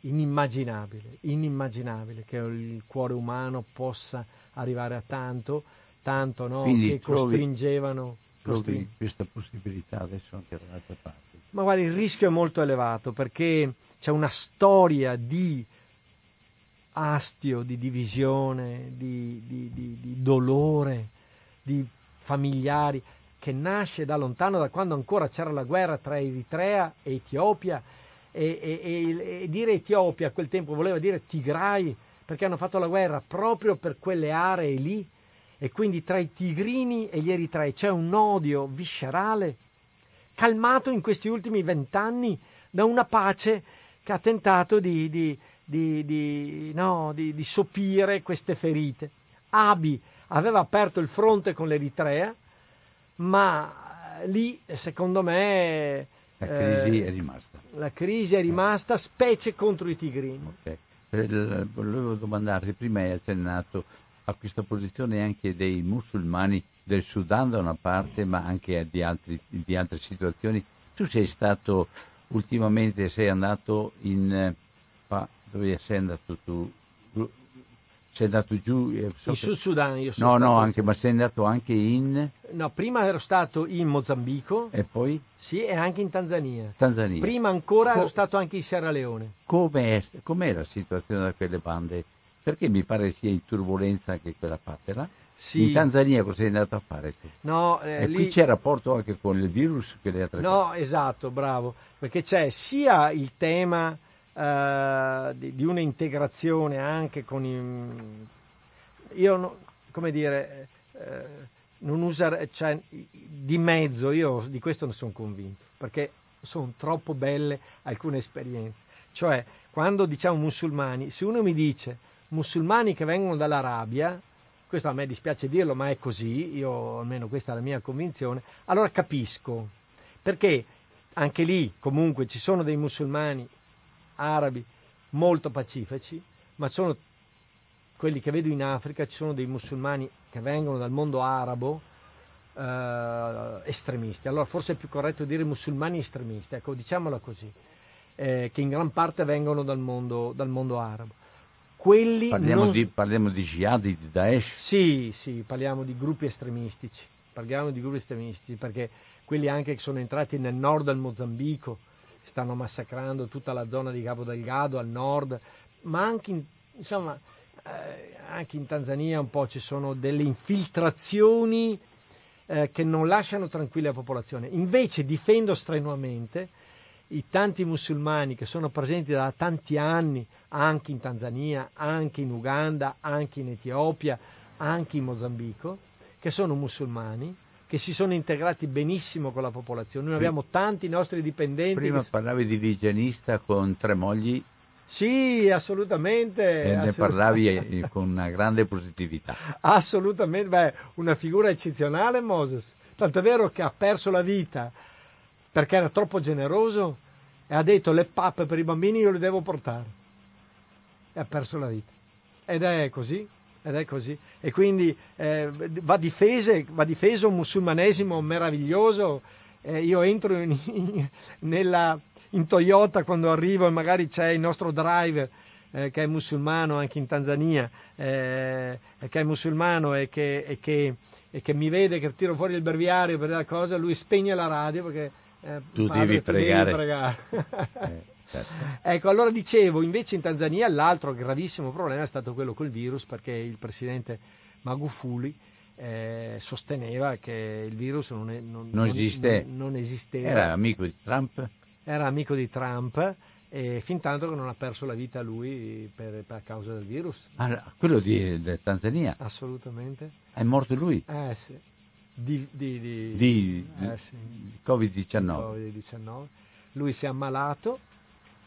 inimmaginabile, inimmaginabile che il cuore umano possa arrivare a tanto tanto no? Quindi che trovi- costringevano. Costring- questa possibilità adesso anche dall'altra parte. Ma guarda, il rischio è molto elevato perché c'è una storia di astio, di divisione, di, di- di- di dolore, di familiari, che nasce da lontano, da quando ancora c'era la guerra tra Eritrea e Etiopia. E, e- e- e dire Etiopia a quel tempo voleva dire Tigray, perché hanno fatto la guerra proprio per quelle aree lì. E quindi tra i tigrini e gli eritrei c'è un odio viscerale calmato in questi ultimi vent'anni da una pace che ha tentato di, di- di- no, di- di sopire queste ferite. Abi aveva aperto il fronte con l'Eritrea, ma eh, lì, secondo me, La crisi eh, è rimasta. la crisi è rimasta, specie contro i tigrini. Ok. Per- Volevo domandarti, prima hai accennato a questa posizione anche dei musulmani del Sudan da una parte, ma anche di, altri- di altre situazioni. Tu sei stato ultimamente, sei andato in... qua, dove sei andato tu? Sei andato giù... eh, so In che- Sud Sudan io sono No, no, anche, ma sei andato anche in... No, prima ero stato in Mozambico, E poi sì, e anche in Tanzania. Tanzania. Prima ancora Co- ero stato anche in Sierra Leone. Com'è, com'è la situazione da quelle bande? Perché mi pare sia in turbolenza anche quella parte là. Sì. In Tanzania cosa sei andato a fare tu? No, eh, e lì... qui c'è rapporto anche con il virus che le altre No, esatto, bravo, perché c'è sia il tema eh, di, di un'integrazione anche con i... Io, no- come dire, eh, non usare, cioè, di mezzo, io di questo ne sono convinto, perché sono troppo belle alcune esperienze. Cioè, quando diciamo musulmani, se uno mi dice musulmani che vengono dall'Arabia, questo a me dispiace dirlo, ma è così, io almeno questa è la mia convinzione, allora capisco, perché anche lì comunque ci sono dei musulmani arabi molto pacifici, ma sono quelli che vedo in Africa, ci sono dei musulmani che vengono dal mondo arabo eh, estremisti, allora forse è più corretto dire musulmani estremisti, ecco diciamola così, eh, che in gran parte vengono dal mondo, dal mondo arabo. Quelli Parliamo, non- di, parliamo di jihad, di Daesh. sì, sì, parliamo di gruppi estremistici, parliamo di gruppi estremistici perché quelli anche che sono entrati nel nord del Mozambico stanno massacrando tutta la zona di Cabo Delgado al nord, ma anche in, insomma, eh, anche in Tanzania un po' ci sono delle infiltrazioni eh, che non lasciano tranquilla la popolazione. Invece difendo strenuamente i tanti musulmani che sono presenti da tanti anni anche in Tanzania, anche in Uganda, anche in Etiopia, anche in Mozambico, che sono musulmani, che si sono integrati benissimo con la popolazione. Noi abbiamo tanti nostri dipendenti. Prima che- parlavi di vigianista con tre mogli Sì, assolutamente. e ne assolut- parlavi eh, con una grande positività. Assolutamente, beh, una figura eccezionale Moses. Tanto è vero che ha perso la vita perché era troppo generoso e ha detto le pappe per i bambini io le devo portare. E ha perso la vita. Ed è così, ed è così. E quindi eh, va, difese- va difeso un musulmanesimo meraviglioso. Eh, io entro in, in- nella- in Toyota quando arrivo e magari c'è il nostro driver eh, che è musulmano anche in Tanzania, eh, che è musulmano e che, e che- e che mi vede che tiro fuori il breviario per la cosa, lui spegne la radio perché eh, Tu padre, devi pregare. pregare. Eh, certo. Ecco, allora dicevo, invece in Tanzania l'altro gravissimo problema è stato quello col virus perché il presidente Magufuli eh, sosteneva che il virus non, è- non- Non esiste. non- esisteva, Era amico di Trump? era amico di Trump e fin tanto che non ha perso la vita lui per, per causa del virus. Ah, quello di, del Tanzania. Assolutamente. È morto lui Eh sì. Di, di, di- di, eh, sì. di Covid-19. Covid-19. Lui si è ammalato,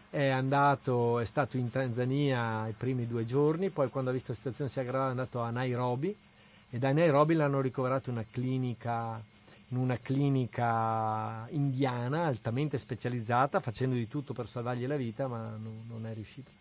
è andato, è stato in Tanzania i primi due giorni, poi quando ha visto la situazione si aggravava è andato a Nairobi e da Nairobi l'hanno ricoverato in una clinica, in una clinica indiana altamente specializzata, facendo di tutto per salvargli la vita, ma non, non è riuscito.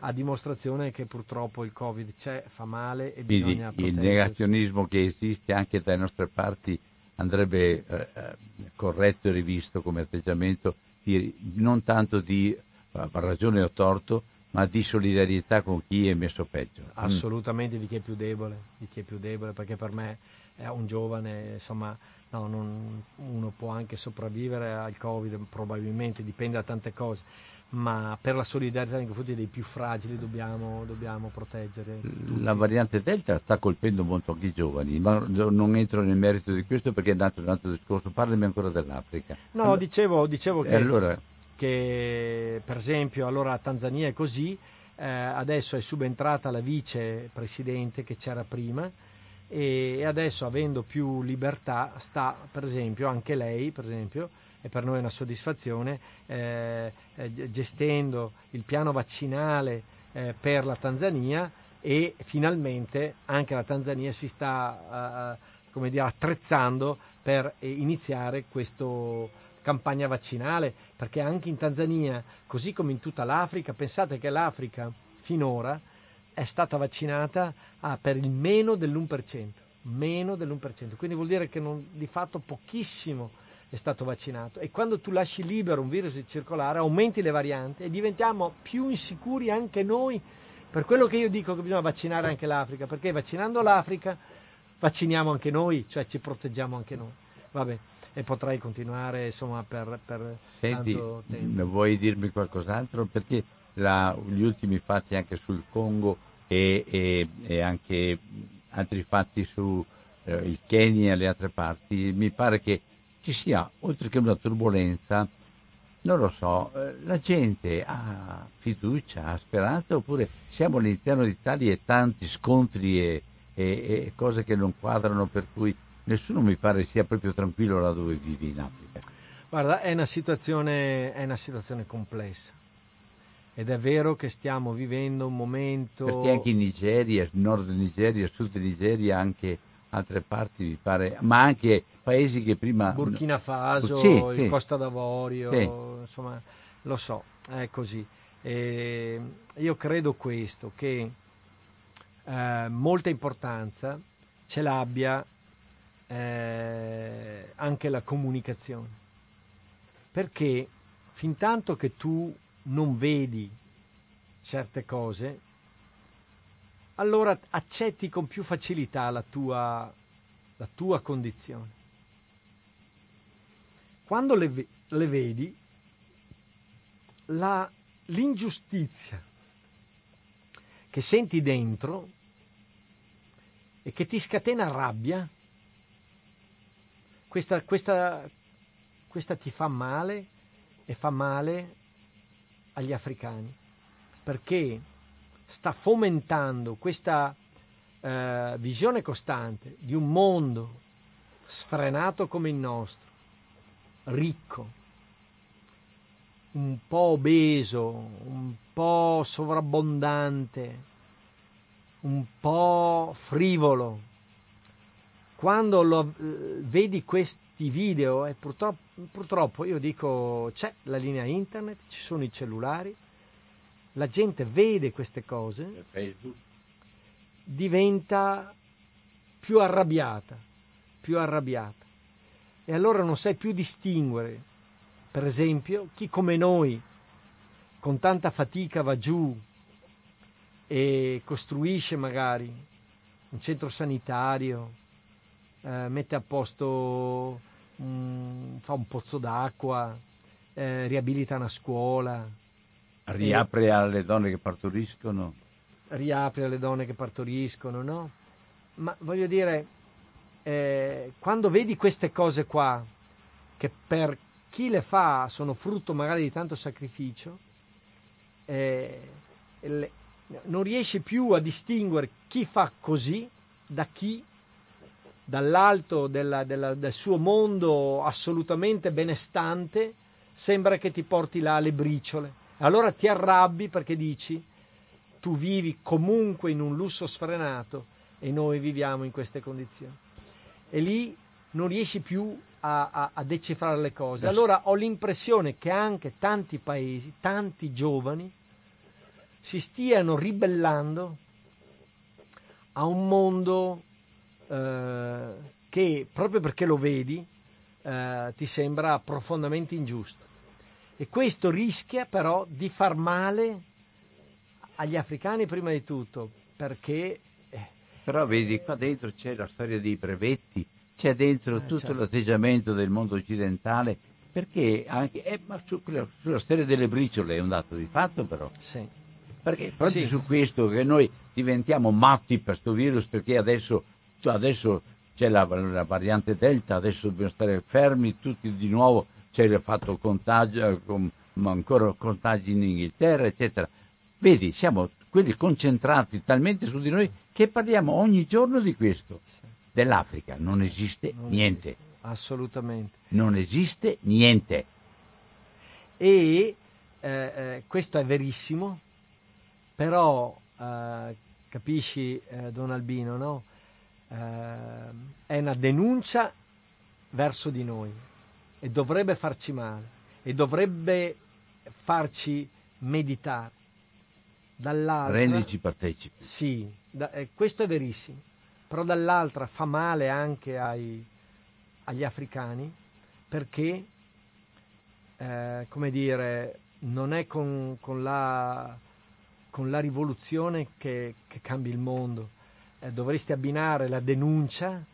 A dimostrazione che purtroppo il Covid c'è, fa male e Quindi bisogna il proteggersi. negazionismo che esiste anche dalle nostre parti andrebbe eh, eh, corretto e rivisto come atteggiamento, di- non tanto di, a ragione o torto, ma di solidarietà con chi è messo peggio. Mm. Assolutamente di chi è più debole, di chi è più debole, perché per me è un giovane, insomma, no, non, uno può anche sopravvivere al Covid, probabilmente, dipende da tante cose, ma per la solidarietà nei confronti dei più fragili dobbiamo, dobbiamo proteggere. Tutti. La variante Delta sta colpendo molto anche i giovani, ma non entro nel merito di questo perché è andato un altro discorso. Parlami ancora dell'Africa. No, allora, dicevo, dicevo che, allora... che, per esempio allora la Tanzania è così, eh, adesso è subentrata la vicepresidente che c'era prima e adesso avendo più libertà sta per esempio anche lei per esempio e per noi è una soddisfazione eh, eh, gestendo il piano vaccinale eh, per la Tanzania e finalmente anche la Tanzania si sta eh, come dire, attrezzando per iniziare questa campagna vaccinale perché anche in Tanzania così come in tutta l'Africa pensate che l'Africa finora è stata vaccinata ah, per il meno dell'1%, meno dell'1%, quindi vuol dire che non, di fatto pochissimo è stato vaccinato e quando tu lasci libero un virus di circolare aumenti le varianti e diventiamo più insicuri anche noi, per quello che io dico che bisogna vaccinare anche l'Africa, perché vaccinando l'Africa vacciniamo anche noi, cioè ci proteggiamo anche noi. Vabbè, e potrei continuare insomma per, per Senti, tanto tempo. vuoi dirmi qualcos'altro? Perché la, gli ultimi fatti anche sul Congo e, e, e anche altri fatti su eh, il Kenya e le altre parti, mi pare che ci sia, oltre che una turbolenza, non lo so, eh, la gente ha fiducia, ha speranza oppure siamo all'interno di tali e tanti scontri e, e, e cose che non quadrano per cui nessuno mi pare sia proprio tranquillo là dove vivi in Africa. Guarda, è una situazione, è una situazione complessa ed è vero che stiamo vivendo un momento... Perché anche in Nigeria, nord Nigeria, sud Nigeria, anche altre parti mi pare, ma anche paesi che prima... Burkina Faso, sì, sì. Costa d'Avorio, sì. insomma, lo so, è così. E io credo questo, che eh, molta importanza ce l'abbia eh, anche la comunicazione, perché fin tanto che tu non vedi certe cose, allora accetti con più facilità la tua, la tua condizione. Quando le, le vedi, la, l'ingiustizia che senti dentro e che ti scatena rabbia, questa, questa, questa ti fa male e fa male agli africani, perché sta fomentando questa eh, visione costante di un mondo sfrenato come il nostro, ricco, un po' obeso, un po' sovrabbondante, un po' frivolo. Quando lo, eh, vedi questi video, e purtroppo, purtroppo io dico c'è la linea internet, ci sono i cellulari, la gente vede queste cose, diventa più arrabbiata, più arrabbiata. E allora non sai più distinguere, per esempio, chi come noi, con tanta fatica va giù e costruisce magari un centro sanitario, eh, mette a posto, um, fa un pozzo d'acqua, eh, riabilita una scuola, Riapre alle donne che partoriscono. Riapre alle donne che partoriscono, no? Ma voglio dire, eh, quando vedi queste cose qua, che per chi le fa sono frutto magari di tanto sacrificio, eh, le, non riesci più a distinguere chi fa così da chi dall'alto della, della, del suo mondo assolutamente benestante sembra che ti porti là le briciole. Allora ti arrabbi perché dici tu vivi comunque in un lusso sfrenato e noi viviamo in queste condizioni. E lì non riesci più a, a, a decifrare le cose. Allora ho l'impressione che anche tanti paesi, tanti giovani, si stiano ribellando a un mondo eh, che proprio perché lo vedi eh, ti sembra profondamente ingiusto. E questo rischia però di far male agli africani prima di tutto, perché... Eh, Però vedi, qua dentro c'è la storia dei brevetti, c'è dentro eh, tutto certo. l'atteggiamento del mondo occidentale, perché anche... Eh, ma su, sulla storia delle briciole è un dato di fatto però. Sì. Perché proprio sì. su questo che noi diventiamo matti per questo virus, perché adesso, adesso c'è la, la, variante Delta, adesso dobbiamo stare fermi tutti di nuovo, il fatto contagio, con, ancora contagi in Inghilterra, eccetera. Vedi, siamo quelli concentrati talmente su di noi che parliamo ogni giorno di questo. Dell'Africa non esiste non niente. Esiste. Assolutamente. Non esiste niente. E eh, eh, questo è verissimo, però eh, capisci eh, Don Albino, no? Eh, è una denuncia verso di noi e dovrebbe farci male e dovrebbe farci meditare. Dall'altra, Rendici partecipi. Sì, da, eh, questo è verissimo, però dall'altra fa male anche ai, agli africani perché, eh, come dire, non è con, con la con la rivoluzione che, che cambi il mondo. Eh, dovresti abbinare la denuncia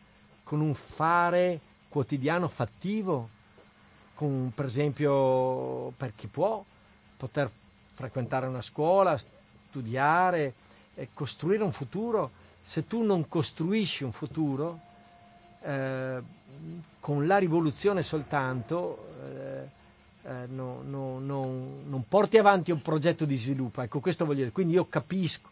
con un fare quotidiano fattivo, con per esempio per chi può poter frequentare una scuola, studiare, costruire un futuro. Se tu non costruisci un futuro, eh, con la rivoluzione soltanto, eh, eh, no, no, no, non porti avanti un progetto di sviluppo. Ecco, questo voglio dire. Quindi io capisco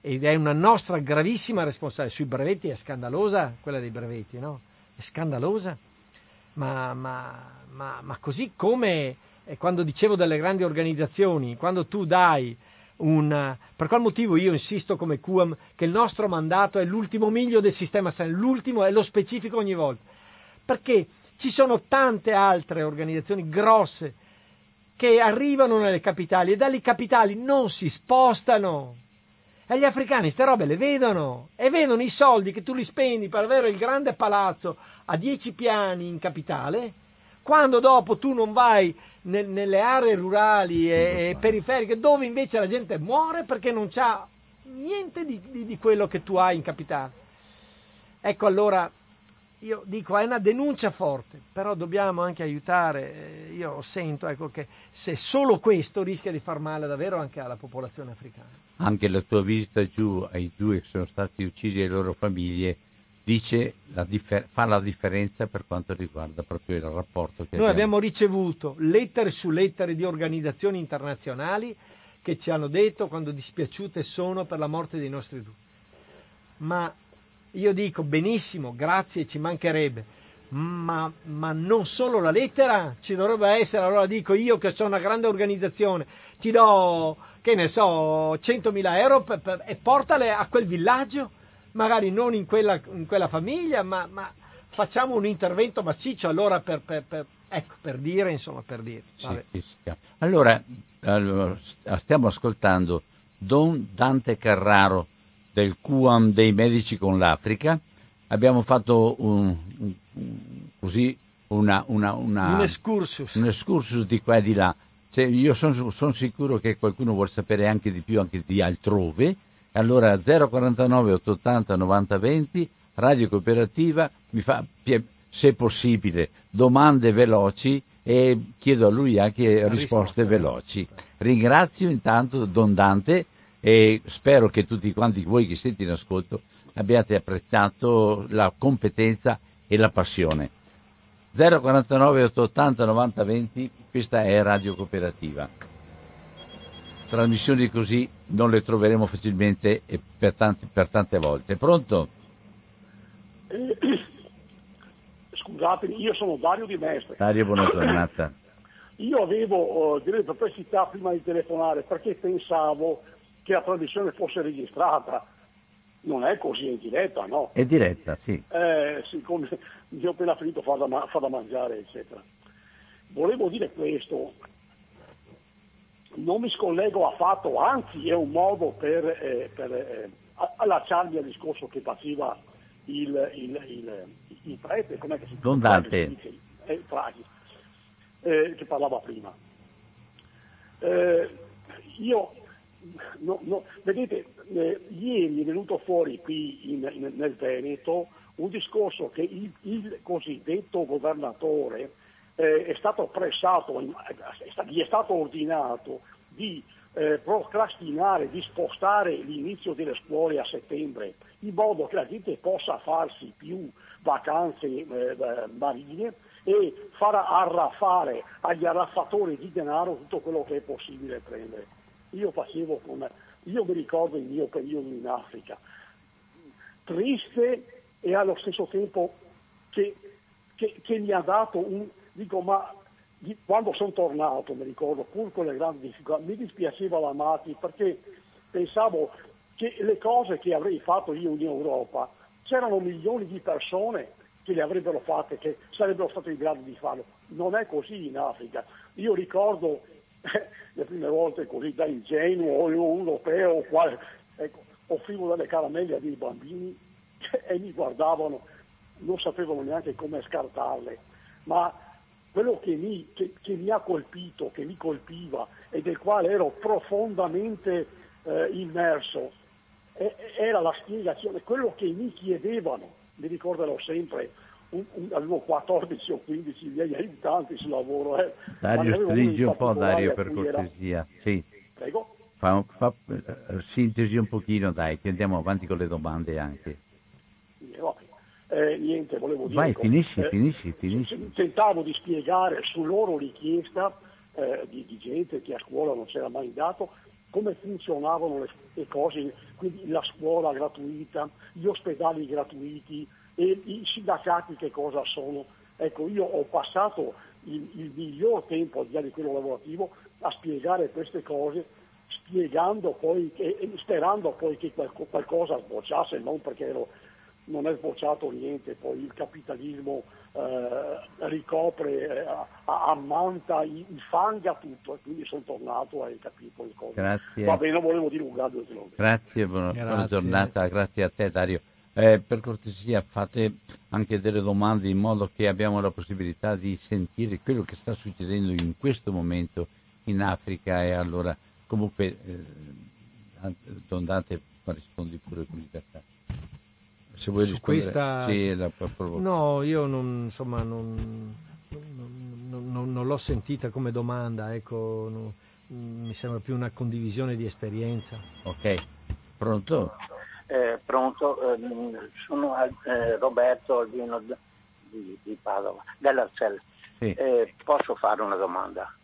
ed è una nostra gravissima responsabilità. Sui brevetti è scandalosa quella dei brevetti, no? È scandalosa. Ma, ma, ma, ma così come eh, quando dicevo delle grandi organizzazioni, quando tu dai un... Per qual motivo io insisto come QAM che il nostro mandato è l'ultimo miglio del sistema sanitario, l'ultimo è lo specifico ogni volta. Perché ci sono tante altre organizzazioni grosse che arrivano nelle capitali e dalle capitali non si spostano. E gli africani queste robe le vedono e vedono i soldi che tu li spendi per avere il grande palazzo a dieci piani in capitale, quando dopo tu non vai nel, nelle aree rurali e, e, periferiche dove invece la gente muore perché non c'ha niente di, di, di quello che tu hai in capitale. Ecco allora io dico è una denuncia forte, però dobbiamo anche aiutare, eh, io sento ecco, che se solo questo rischia di far male davvero anche alla popolazione africana. Anche la tua visita giù ai due che sono stati uccisi e le loro famiglie dice la differ- fa la differenza per quanto riguarda proprio il rapporto che Noi abbiamo. abbiamo ricevuto lettere su lettere di organizzazioni internazionali che ci hanno detto quando dispiaciute sono per la morte dei nostri due. Ma io dico benissimo, grazie, ci mancherebbe, ma, ma, non solo la lettera, ci dovrebbe essere, allora dico io che sono una grande organizzazione, ti do, che ne so, 100.000 euro per, per, e portale a quel villaggio, magari non in quella, in quella famiglia, ma, ma, facciamo un intervento massiccio allora per, per, ecco, per dire, insomma, per dire. Sì. Allora, allora, stiamo ascoltando Don Dante Carraro del QAM dei medici con l'Africa. Abbiamo fatto un, un, così una, una, una, un, excursus. un excursus di qua e di là. Cioè, io sono son sicuro che qualcuno vuole sapere anche di più, anche di altrove. Allora 049 880 90 20, Radio Cooperativa, mi fa, se possibile, domande veloci e chiedo a lui anche risposte veloci. Ringrazio intanto Don Dante e spero che tutti quanti voi che siete in ascolto abbiate apprezzato la competenza e la passione. 049 880 90 20, questa è Radio Cooperativa. Trasmissioni così non le troveremo facilmente e per, tanti, per tante volte. Pronto? Eh, scusatemi, io sono Dario Di Mestre. Dario, buona giornata. io avevo uh, delle perplessità prima di telefonare perché pensavo che la trasmissione fosse registrata. Non è così, è in diretta, no? È diretta, sì. Eh, siccome io ho appena finito fa da, fa da mangiare, eccetera. Volevo dire questo, non mi scollego affatto, anzi è un modo per, eh, per eh, allacciarmi al discorso che faceva il, il, il, il prete, com'è che si chiama? Don Dante. Eh, eh, che parlava prima. Eh, io no, no, vedete, eh, ieri è venuto fuori qui in, in, nel Veneto un discorso che il cosiddetto governatore eh, è stato pressato, gli è stato ordinato di eh, procrastinare, di spostare l'inizio delle scuole a settembre, in modo che la gente possa farsi più vacanze eh, marine e far arraffare agli arraffatori di denaro tutto quello che è possibile prendere. Io facevo come, io mi ricordo il mio periodo in Africa, triste e allo stesso tempo che, che, che mi ha dato un, dico ma quando sono tornato, mi ricordo, pur con le grandi difficoltà, mi dispiaceva la Mati perché pensavo che le cose che avrei fatto io in Europa, c'erano milioni di persone che le avrebbero fatte, che sarebbero state in grado di farlo. Non è così in Africa. Io ricordo le prime volte così da ingenuo o europeo, quale, ecco, offrivo delle caramelle a dei bambini e mi guardavano, non sapevano neanche come scartarle. Ma quello che mi, che, che mi ha colpito, che mi colpiva e del quale ero profondamente eh, immerso, era la spiegazione, quello che mi chiedevano mi ricorderò sempre, un, un, avevo 14 o 15 miei aiutanti sul lavoro. Eh. Dario, stringi un po' Dario per cortesia. Era... Sì. Prego? Fa, fa uh, sintesi un pochino dai, che andiamo avanti con le domande anche. Eh, niente, volevo dire... Vai, finisci, eh, finisci, finisci. Tentavo di spiegare su loro richiesta eh, di, di, gente che a scuola non c'era mai dato come funzionavano le, le cose, quindi la scuola gratuita, gli ospedali gratuiti e i sindacati che cosa sono. Ecco, io ho passato il, il miglior tempo al di là di quello lavorativo a spiegare queste cose, spiegando poi e sperando poi che qualcosa sbocciasse, non perché ero non è sbocciato niente, poi il capitalismo eh, ricopre, eh, ammanta, infanga tutto e quindi sono tornato ai capitoli. Grazie. Va bene, non volevo dilungarmi. Grazie, buona, grazie. buona giornata, grazie a te Dario. Eh, per cortesia fate anche delle domande in modo che abbiamo la possibilità di sentire quello che sta succedendo in questo momento in Africa e allora comunque eh, Don Dante rispondi pure con libertà. Se vuoi Su questa... Sì, la, no, io non, insomma, non, non, non, non, l'ho sentita come domanda, ecco, mi sembra più una condivisione di esperienza. Ok, pronto? Eh, pronto, eh, sono eh, Roberto Albino di, di Padova, dell'Arcella. Sì. Eh, posso fare una domanda?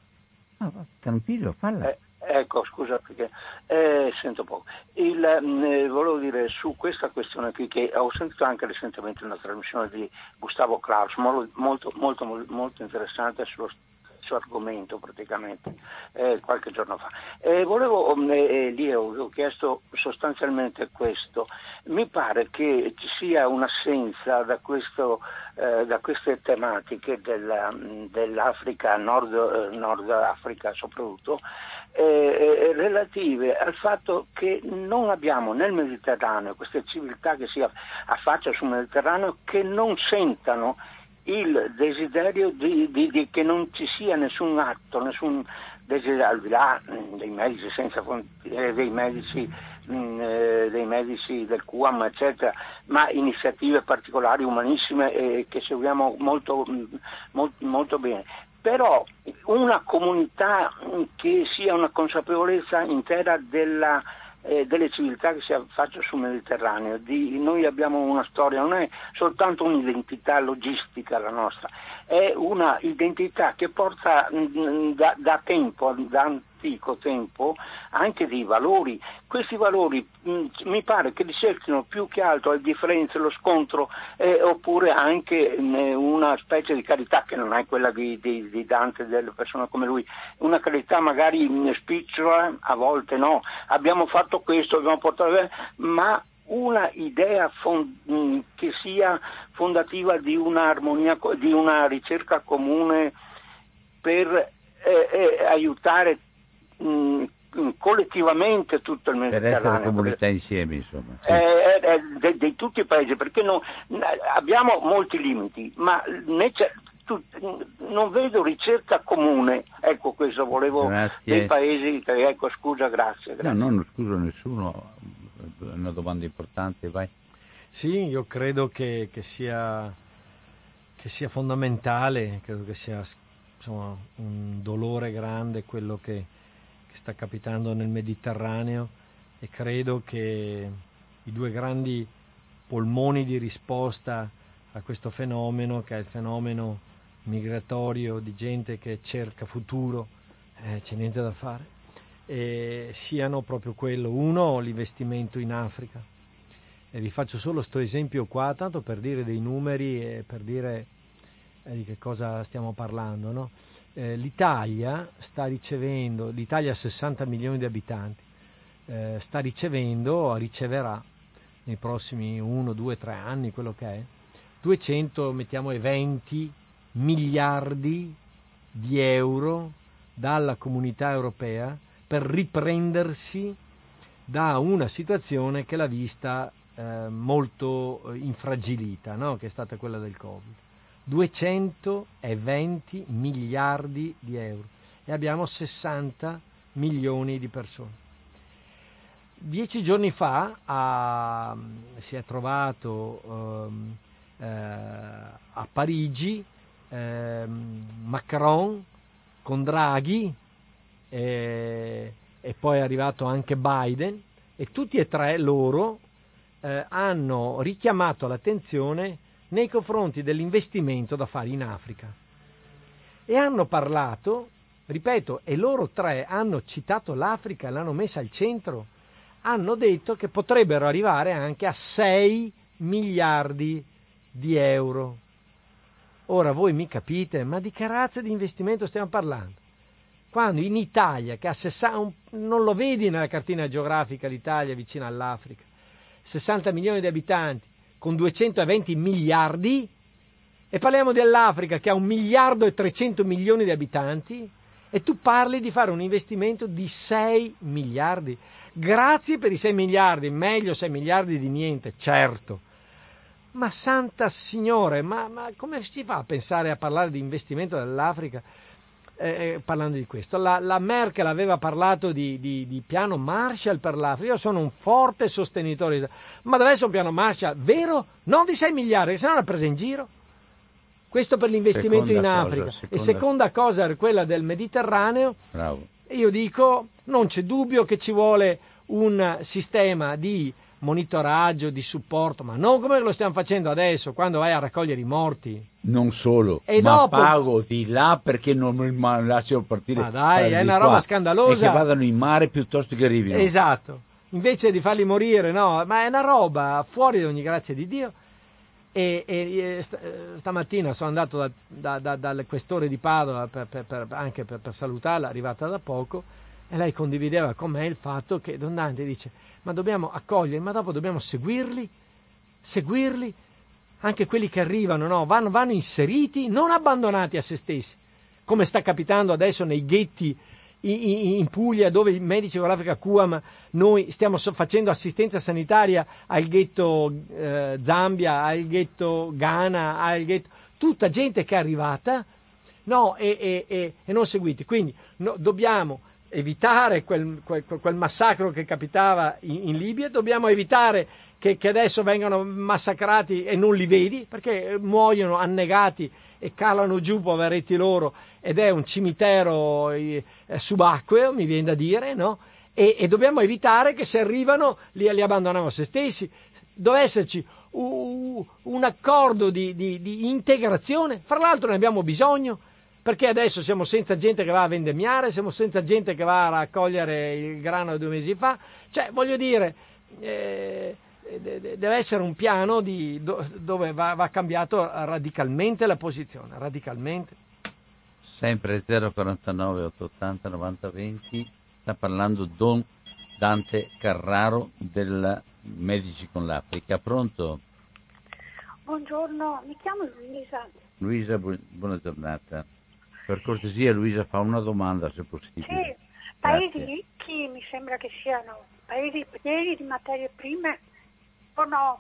Ah, tranquillo, falla. Ecco, scusa perché eh, sento poco. Il, mm, eh, volevo dire su questa questione qui che ho sentito anche recentemente una trasmissione di Gustavo Klaus molto, molto, molto, interessante sullo argomento praticamente eh, qualche giorno fa. Eh, volevo, mm, eh, lì ho, chiesto sostanzialmente questo, mi pare che ci sia un'assenza da, questo, eh, da queste tematiche della, mm, dell'Africa, Nord, eh, Nord Africa soprattutto, eh, eh, relative al fatto che non abbiamo nel Mediterraneo queste civiltà che si affacciano sul Mediterraneo che non sentano il desiderio di, di, di, che non ci sia nessun atto, nessun desiderio al di là mm, dei medici, senza, eh, dei, medici, mm, eh, dei medici del QAM, eccetera, ma iniziative particolari, umanissime eh, che seguiamo molto, mm, molto, molto bene. Però una comunità che sia una consapevolezza intera della eh, delle civiltà che si affacciano sul Mediterraneo. Di, noi abbiamo una storia, non è soltanto un'identità logistica la nostra, è una identità che porta mh, mm, da, da, tempo, da antico tempo, anche dei valori. Questi valori mh, mm, mi pare che li cerchino più che altro le differenze, lo scontro, eh, oppure anche mh, mm, una specie di carità che non è quella di, di, di Dante, delle persone come lui, una carità magari spicciola, a volte no. Abbiamo fatto questo, abbiamo portato, ma una idea fond- che sia fondativa di un'armonia, di una ricerca comune per eh, eh, aiutare mh, collettivamente tutto il Mediterraneo. Per essere comunità insieme, insomma. Sì. Eh, eh, di tutti i paesi, perché no, abbiamo molti limiti, ma non vedo ricerca comune, ecco questo volevo Grazie. dei paesi, ecco scusa, grazie. grazie. No, non scuso nessuno, una domanda importante, vai. Sì, io credo che, che sia, che sia fondamentale, credo che sia insomma, un dolore grande quello che, che sta capitando nel Mediterraneo e credo che i due grandi polmoni di risposta a questo fenomeno, che è il fenomeno migratorio di gente che cerca futuro, eh, c'è niente da fare, e siano proprio quello. Uno, l'investimento in Africa. E vi faccio solo questo esempio qua, tanto per dire dei numeri e per dire eh, di che cosa stiamo parlando. no? Eh, L'Italia sta ricevendo, l'Italia ha 60 milioni di abitanti, eh, sta ricevendo, riceverà nei prossimi 1, 2, 3 anni, quello che è, 200, mettiamo 20 miliardi di euro dalla comunità europea per riprendersi da una situazione che l'ha vista eh, molto eh, infragilita, no? che è stata quella del Covid. 220 miliardi di euro e abbiamo 60 milioni di persone. Dieci giorni fa ha- si è trovato ehm, eh, a Parigi ehm, Macron con Draghi e, e poi è arrivato anche Biden e tutti e tre loro eh, hanno richiamato l'attenzione nei confronti dell'investimento da fare in Africa e hanno parlato, ripeto, e loro tre hanno citato l'Africa, l'hanno messa al centro, hanno detto che potrebbero arrivare anche a 6 miliardi di euro. Ora voi mi capite, ma di che razza di investimento stiamo parlando? Quando in Italia, che ha 60, non lo vedi nella cartina geografica l'Italia vicino all'Africa, 60 milioni di abitanti con 220 miliardi, e parliamo dell'Africa che ha un miliardo e 300 milioni di abitanti, e tu parli di fare un investimento di 6 miliardi. Grazie per i 6 miliardi, meglio 6 miliardi di niente, certo. Ma santa signore, ma, ma come si fa a pensare a parlare di investimento dell'Africa eh, eh, parlando di questo? La, la Merkel aveva parlato di, di- di piano Marshall per l'Africa, io sono un forte sostenitore, ma deve essere un piano Marshall vero? Non di 6 miliardi, se no l'ha presa in giro. Questo per l'investimento Seconda in cosa, Africa. E seconda- seconda cosa è quella del Mediterraneo, Bravo. io dico, non c'è dubbio che ci vuole un sistema di monitoraggio, di supporto, ma non come lo stiamo facendo adesso, quando vai a raccogliere i morti. Non solo, E ma dopo- pago di là perché non mi lasciano partire. Ma dai, è una qua. roba scandalosa. E che vadano in mare piuttosto che arrivino. Esatto. Invece di farli morire, no, ma è una roba fuori da ogni grazia di Dio. E, e- e eh, stamattina sono andato da- da- da- dal questore di Padova per- per- per- anche per, per salutarla, arrivata da poco, e lei condivideva con me il fatto che Don Dante dice: Ma dobbiamo accogliere, ma dopo dobbiamo seguirli, seguirli, anche quelli che arrivano, no, vanno, vanno inseriti, non abbandonati a se stessi, come sta capitando adesso nei ghetti in, Puglia dove i medici con l'Africa Cuam noi stiamo facendo assistenza sanitaria al ghetto eh, Zambia, al ghetto Ghana, al ghetto, tutta gente che è arrivata no, e, e- e- e non seguiti. Quindi no, dobbiamo evitare quel, quel- quel massacro che capitava in, in Libia, dobbiamo evitare che, che adesso vengano massacrati e non li vedi perché eh, muoiono annegati e calano giù poveretti loro ed è un cimitero eh, subacqueo, mi viene da dire, no? E, e dobbiamo evitare che se arrivano li, li abbandoniamo a se stessi. Deve esserci u- un accordo di, di- di integrazione, fra l'altro ne abbiamo bisogno, perché adesso siamo senza gente che va a vendemmiare, siamo senza gente che va a raccogliere il grano due mesi fa, cioè voglio dire, eh, de- de- deve essere un piano di- do- dove va, va cambiato radicalmente la posizione, radicalmente. Sempre 049 880 90 20 sta parlando Don Dante Carraro del Medici con l'Africa. Pronto? Buongiorno, mi chiamo Luisa. Luisa, bu- buona giornata. Per cortesia Luisa fa una domanda se possibile. Sì, paesi Grazie. ricchi mi sembra che siano paesi pieni di materie prime o no?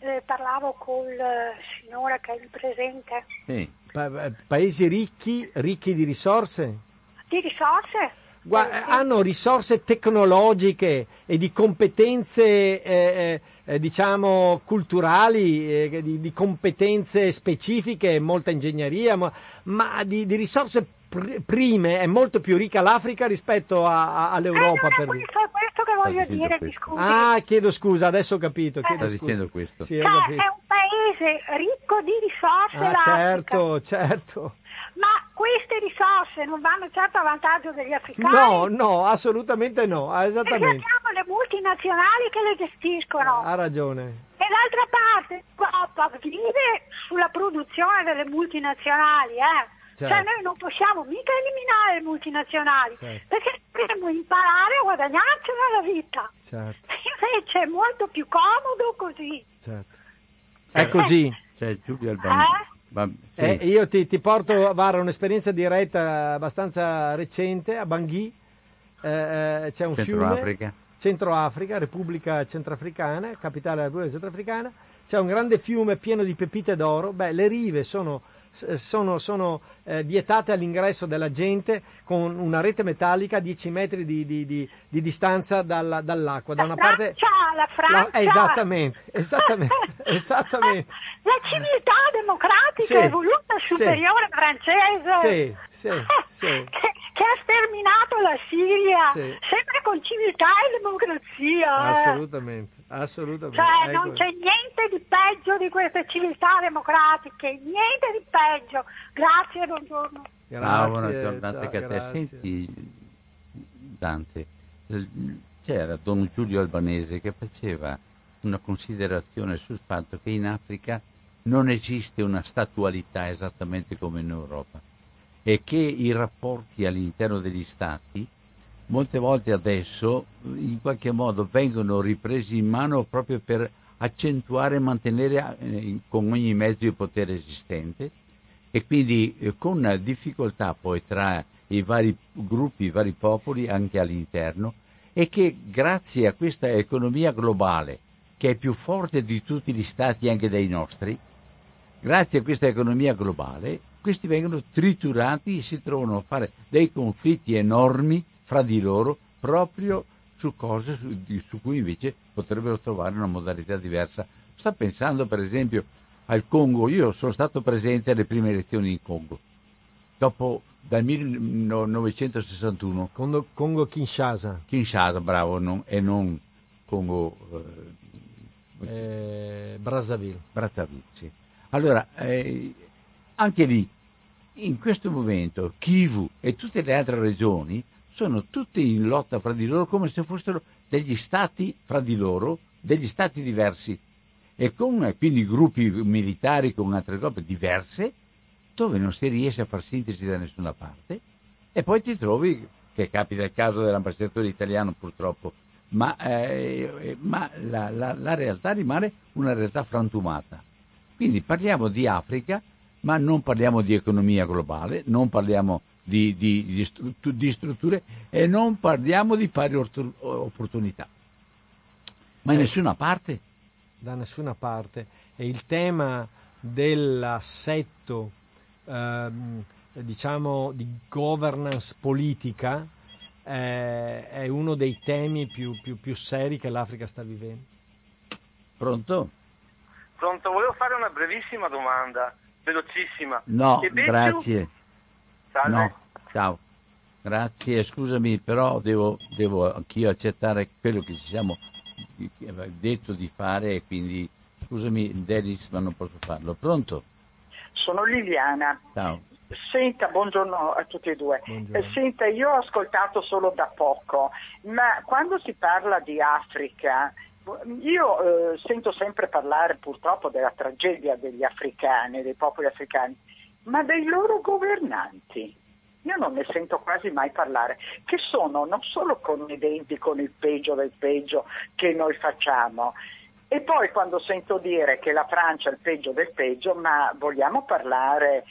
Eh, parlavo col eh, signore che è lì presente. Sì, pa- paesi ricchi, ricchi di risorse. Di risorse? Gua- hanno risorse tecnologiche e di competenze, eh, eh, eh, diciamo, culturali, eh, di, di competenze specifiche, molta ingegneria, ma, ma di, di risorse pr- prime è molto più ricca l'Africa rispetto a- a- all'Europa. Eh, per non è dire. questo, è questo che voglio dire, mi questo. scusi. Ah, chiedo scusa, adesso ho capito. Chiedo Sta dicendo questo. Sì, Cioè, capito. è un paese ricco di risorse Ah, l'Africa, certo, certo. Ma queste risorse non vanno certo a vantaggio degli africani. No, no, assolutamente no, ah, Perché esattamente. abbiamo le multinazionali che le gestiscono. Ha ragione. E d'altra parte l'Europa vive sulla produzione delle multinazionali, eh. Certo. Cioè noi non possiamo mica eliminare le multinazionali, Certo. perché dobbiamo imparare a guadagnarcela la vita. Certo, Invece è molto più comodo così. certo. È così. C'è Giulio Albani. Eh? Eh, io ti, ti porto a fare un'esperienza diretta abbastanza recente a Bangui. Eh, eh, c'è un Centro fiume. Africa. Centro Africa, Repubblica Centrafricana, capitale della Repubblica Centrafricana, c'è un grande fiume pieno di pepite d'oro, beh, le rive sono, sono, sono eh, vietate all'ingresso della gente con una rete metallica a 10 metri di, di- di- di distanza dalla- dall'acqua. Da La una parte, Francia, la Francia. La- esattamente, esattamente, esattamente. La civiltà democratica Sì, evoluta sì. superiore francese. Sì, sì, sì. Che, ha sterminato la Siria, Sì. sempre con civiltà e democrazia. eh. Assolutamente, assolutamente. Cioè, Ecco. non c'è niente di peggio di queste civiltà democratiche, niente di peggio. Grazie, buongiorno. Ah, buona Grazie, giornata ciao, anche a te. grazie. Senti, Dante, c'era Don Giulio Albanese che faceva una considerazione sul fatto che in Africa non esiste una statualità esattamente come in Europa e che i rapporti all'interno degli stati molte volte adesso in qualche modo vengono ripresi in mano proprio per accentuare e mantenere eh, con ogni mezzo di potere esistente. E quindi eh, con difficoltà poi tra i vari gruppi, i vari popoli anche all'interno e che grazie a questa economia globale che è più forte di tutti gli stati anche dei nostri, grazie a questa economia globale questi vengono triturati e si trovano a fare dei conflitti enormi fra di loro proprio su cose su, su cui invece potrebbero trovare una modalità diversa. Sta pensando per esempio al Congo, io sono stato presente alle prime elezioni in Congo, dopo dal 1961, Congo, Congo Kinshasa, Kinshasa, bravo, non- e non Congo eh, eh, Brazzaville. Brazzaville. sì. Allora, eh, anche lì, in questo momento, Kivu e tutte le altre regioni sono tutte in lotta fra di loro come se fossero degli stati fra di loro, degli stati diversi. E con eh, quindi gruppi militari con altre cose diverse dove non si riesce a far sintesi da nessuna parte. E poi ti trovi, che capita il caso dell'ambasciatore italiano purtroppo, ma, eh, ma la, la- la realtà rimane una realtà frantumata. Quindi parliamo di Africa, ma non parliamo di economia globale, non parliamo di, di- di stru- di strutture e non parliamo di pari ortu- opportunità. Ma in nessuna parte. da nessuna parte e il tema dell'assetto ehm, diciamo di governance politica eh, è uno dei temi più, più- più seri che l'Africa sta vivendo. Pronto? Pronto, volevo fare una brevissima domanda, velocissima. No, Becciu- grazie. Salve. No, ciao. Grazie, scusami, però devo, devo anch'io accettare quello che ci siamo detto di fare e quindi scusami Delis ma non posso farlo. Pronto? Sono Liliana. Ciao. Senta, buongiorno a tutti e due. Buongiorno. Eh, senta, io ho ascoltato solo da poco, ma quando si parla di Africa, io eh, sento sempre parlare purtroppo della tragedia degli africani, dei popoli africani, ma dei loro governanti. Io non ne sento quasi mai parlare, che sono non solo conniventi con il peggio del peggio che noi facciamo, e poi quando sento dire che la Francia è il peggio del peggio, ma vogliamo parlare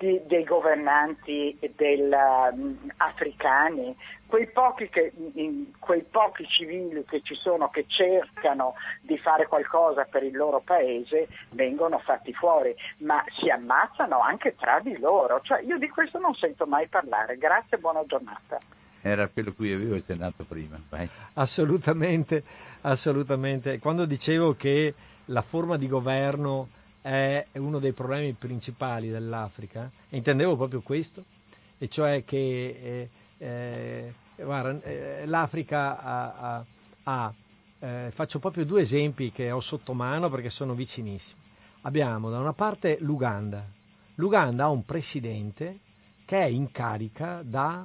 di, dei governanti del, um, africani, quei pochi, che, in, quei pochi civili che ci sono che cercano di fare qualcosa per il loro paese vengono fatti fuori, ma si ammazzano anche tra di loro. Cioè, io di questo non sento mai parlare. Grazie e buona giornata. Era quello cui avevo accennato prima. Vai. Assolutamente, assolutamente. Quando dicevo che la forma di governo è uno dei problemi principali dell'Africa, intendevo proprio questo, e cioè che eh, eh, guarda, eh, l'Africa ha, ha, ha eh, faccio proprio due esempi che ho sotto mano perché sono vicinissimi. Abbiamo da una parte l'Uganda. L'Uganda ha un presidente che è in carica da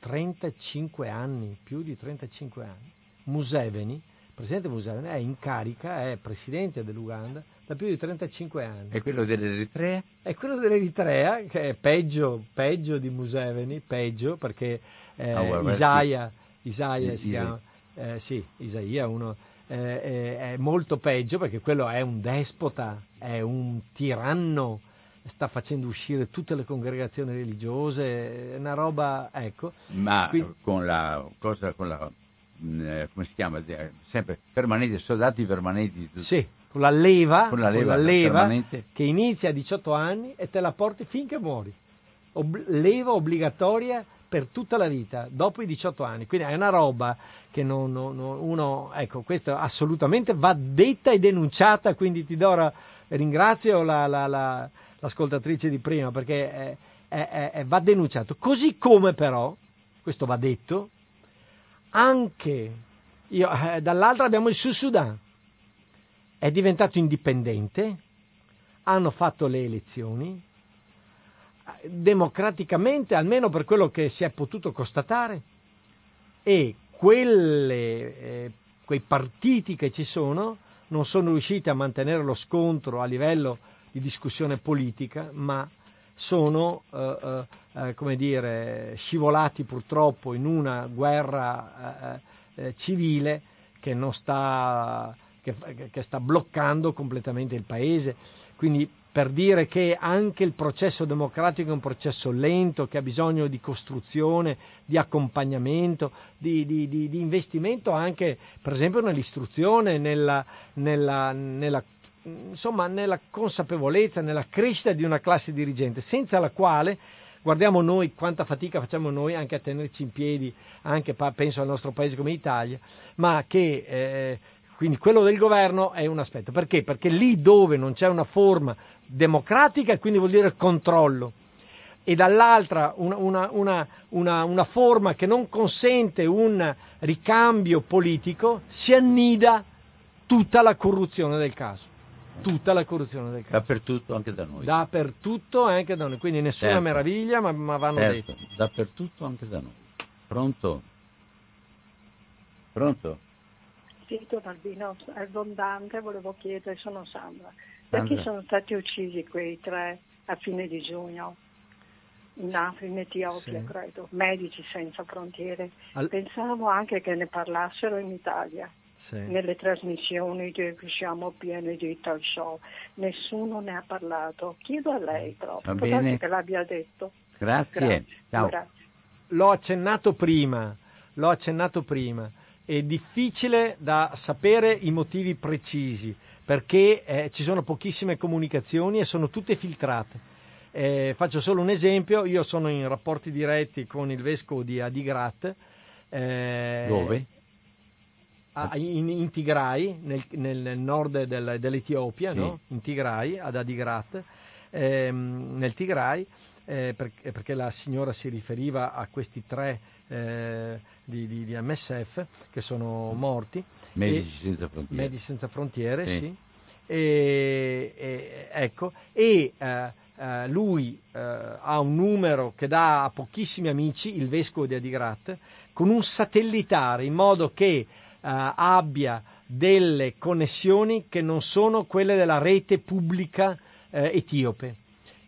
35 anni, più di 35 anni. Museveni, presidente Museveni è in carica, è presidente dell'Uganda da più di 35 anni. E quello dell'Eritrea? È quello dell'Eritrea, che è peggio, peggio di Museveni, peggio, perché eh, oh, Isaia, Isaia si chiama, eh, sì, Isaia uno, eh, è molto peggio perché quello è un despota, è un tiranno, sta facendo uscire tutte le congregazioni religiose, è una roba, ecco. Ma Quindi, con la cosa, con la eh, come si chiama? Sempre permanenti, soldati permanenti. Sì, con la leva, con la leva, con la leva che inizia a 18 anni e te la porti finché muori. Ob- leva obbligatoria per tutta la vita, dopo i 18 anni. Quindi è una roba che non, non, uno, ecco, questo assolutamente va detta e denunciata, quindi ti do ora, ringrazio la, la, la, l'ascoltatrice di prima perché è, è, è, va denunciato. Così come però, questo va detto, anche. Io, eh, dall'altra abbiamo il Sud Sudan, è diventato indipendente, hanno fatto le elezioni, democraticamente, almeno per quello che si è potuto constatare, e quelle, eh, quei partiti che ci sono non sono riusciti a mantenere lo scontro a livello di discussione politica, ma sono eh, eh, eh, dire, scivolati purtroppo in una guerra eh, eh, civile che, sta, che, che sta bloccando completamente il paese. Quindi per dire che anche il processo democratico è un processo lento, che ha bisogno di costruzione, di accompagnamento, di, di, di, di investimento anche per esempio nell'istruzione, nella, nella, nella insomma, nella consapevolezza, nella crescita di una classe dirigente, senza la quale guardiamo noi quanta fatica facciamo noi anche a tenerci in piedi, anche penso al nostro paese come Italia, ma che eh, quindi quello del governo è un aspetto. Perché? Perché lì dove non c'è una forma democratica, quindi vuol dire controllo, e dall'altra una, una, una, una forma che non consente un ricambio politico, si annida tutta la corruzione del caso tutta la corruzione del caso. Dappertutto, anche da noi. Dappertutto, anche da noi. Quindi nessuna certo. meraviglia, ma, ma vanno certo. dette. Dappertutto, anche da noi. Pronto? Pronto? Sì, Don Albino, è Dante, volevo chiedere, sono Sandra. Perché sono stati uccisi quei tre a fine di giugno? in Africa, in Etiopia, sì. credo, Medici Senza Frontiere. Al... Pensavo anche che ne parlassero in Italia sì. nelle trasmissioni che siamo pieni di talk show. Nessuno ne ha parlato. Chiedo a lei proprio. Va bene. che l'abbia detto. Grazie. Grazie. Ciao. Grazie. L'ho accennato prima, l'ho accennato prima. È difficile da sapere i motivi precisi perché eh, ci sono pochissime comunicazioni e sono tutte filtrate. Eh, faccio solo un esempio, io sono in rapporti diretti con il vescovo di Adigrat. Eh, Dove? In, in Tigray, nel, nel nord del, dell'Etiopia, sì. no? in Tigray, ad Adigrat, ehm, nel Tigray, eh, perché, perché, la signora si riferiva a questi tre eh, di, di, di, MSF che sono morti. Medici e, senza frontiere. Medici senza frontiere, sì. sì. E, e, ecco, e eh, eh, lui eh, ha un numero che dà a pochissimi amici, il vescovo di Adigrat, con un satellitare in modo che eh, abbia delle connessioni che non sono quelle della rete pubblica eh, etiope.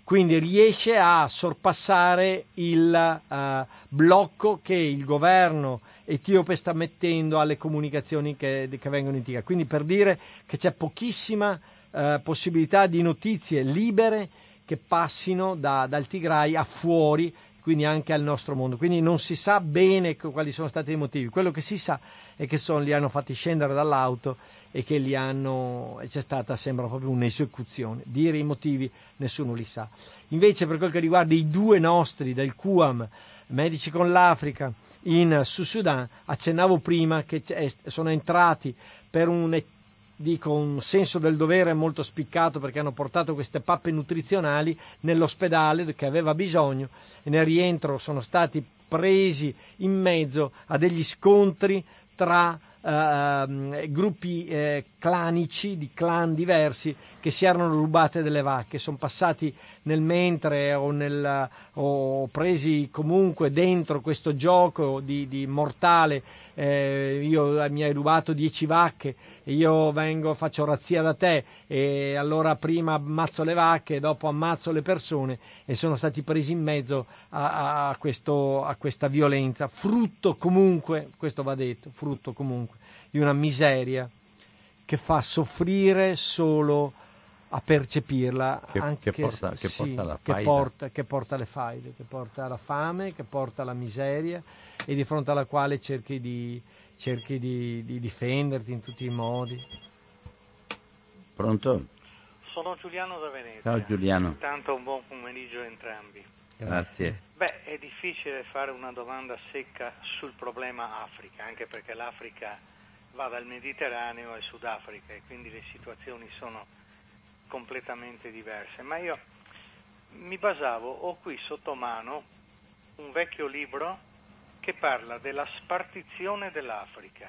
Quindi riesce a sorpassare il uh, blocco che il governo etiope sta mettendo alle comunicazioni che, che vengono in Tigre. Quindi per dire che c'è pochissima uh, possibilità di notizie libere che passino da, dal Tigray a fuori, quindi anche al nostro mondo. Quindi non si sa bene quali sono stati i motivi. Quello che si sa è che sono, li hanno fatti scendere dall'auto e che li hanno, c'è stata, sembra proprio un'esecuzione. Dire i motivi nessuno li sa. Invece per quel che riguarda i due nostri del QAM, Medici con l'Africa, in Sud Sudan, accennavo prima che sono entrati per un dico un senso del dovere molto spiccato perché hanno portato queste pappe nutrizionali nell'ospedale che aveva bisogno e nel rientro sono stati presi in mezzo a degli scontri tra eh, gruppi eh, clanici di clan diversi che si erano rubate delle vacche, sono passati nel mentre o, nel, o presi comunque dentro questo gioco di, di mortale. Eh, io mi hai rubato dieci vacche io vengo, faccio razzia da te e allora prima ammazzo le vacche e dopo ammazzo le persone e sono stati presi in mezzo a, a, questo, a questa violenza, frutto comunque, questo va detto, frutto comunque di una miseria che fa soffrire solo a percepirla che, anche che porta, che sì, porta, che porta, che porta le faide, che porta la fame, che porta la miseria e di fronte alla quale cerchi di, cerchi di, di difenderti in tutti i modi. Pronto? Sono Giuliano da Venezia. Ciao Giuliano. Intanto un buon pomeriggio a entrambi. Grazie. Beh, è difficile fare una domanda secca sul problema Africa, anche perché l'Africa va dal Mediterraneo al Sudafrica e quindi le situazioni sono completamente diverse. Ma io mi basavo, ho qui sotto mano un vecchio libro che parla della spartizione dell'Africa.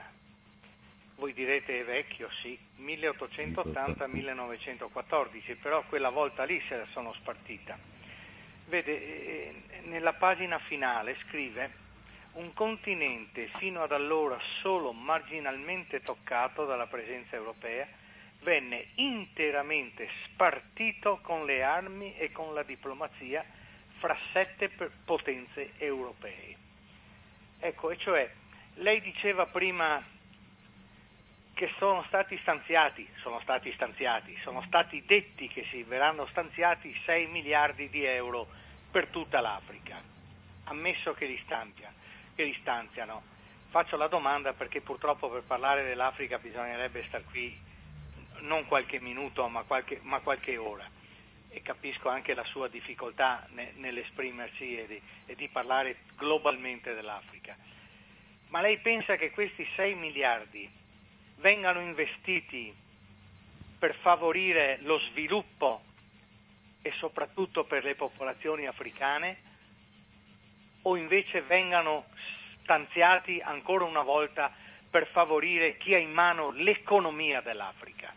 Voi direte è vecchio, sì, 1880-1914, però quella volta lì se la sono spartita. Vede, eh, nella pagina finale scrive un continente fino ad allora solo marginalmente toccato dalla presenza europea venne interamente spartito con le armi e con la diplomazia fra sette potenze europee. Ecco, e cioè, lei diceva prima che sono stati stanziati, sono stati stanziati, sono stati detti che si verranno stanziati 6 miliardi di euro per tutta l'Africa, ammesso che li, stanzia, che li stanziano. Faccio la domanda perché purtroppo per parlare dell'Africa bisognerebbe star qui non qualche minuto ma qualche, ma qualche ora e capisco anche la sua difficoltà ne, nell'esprimersi e di, e di parlare globalmente dell'Africa. Ma lei pensa che questi 6 miliardi vengano investiti per favorire lo sviluppo e soprattutto per le popolazioni africane o invece vengano stanziati ancora una volta per favorire chi ha in mano l'economia dell'Africa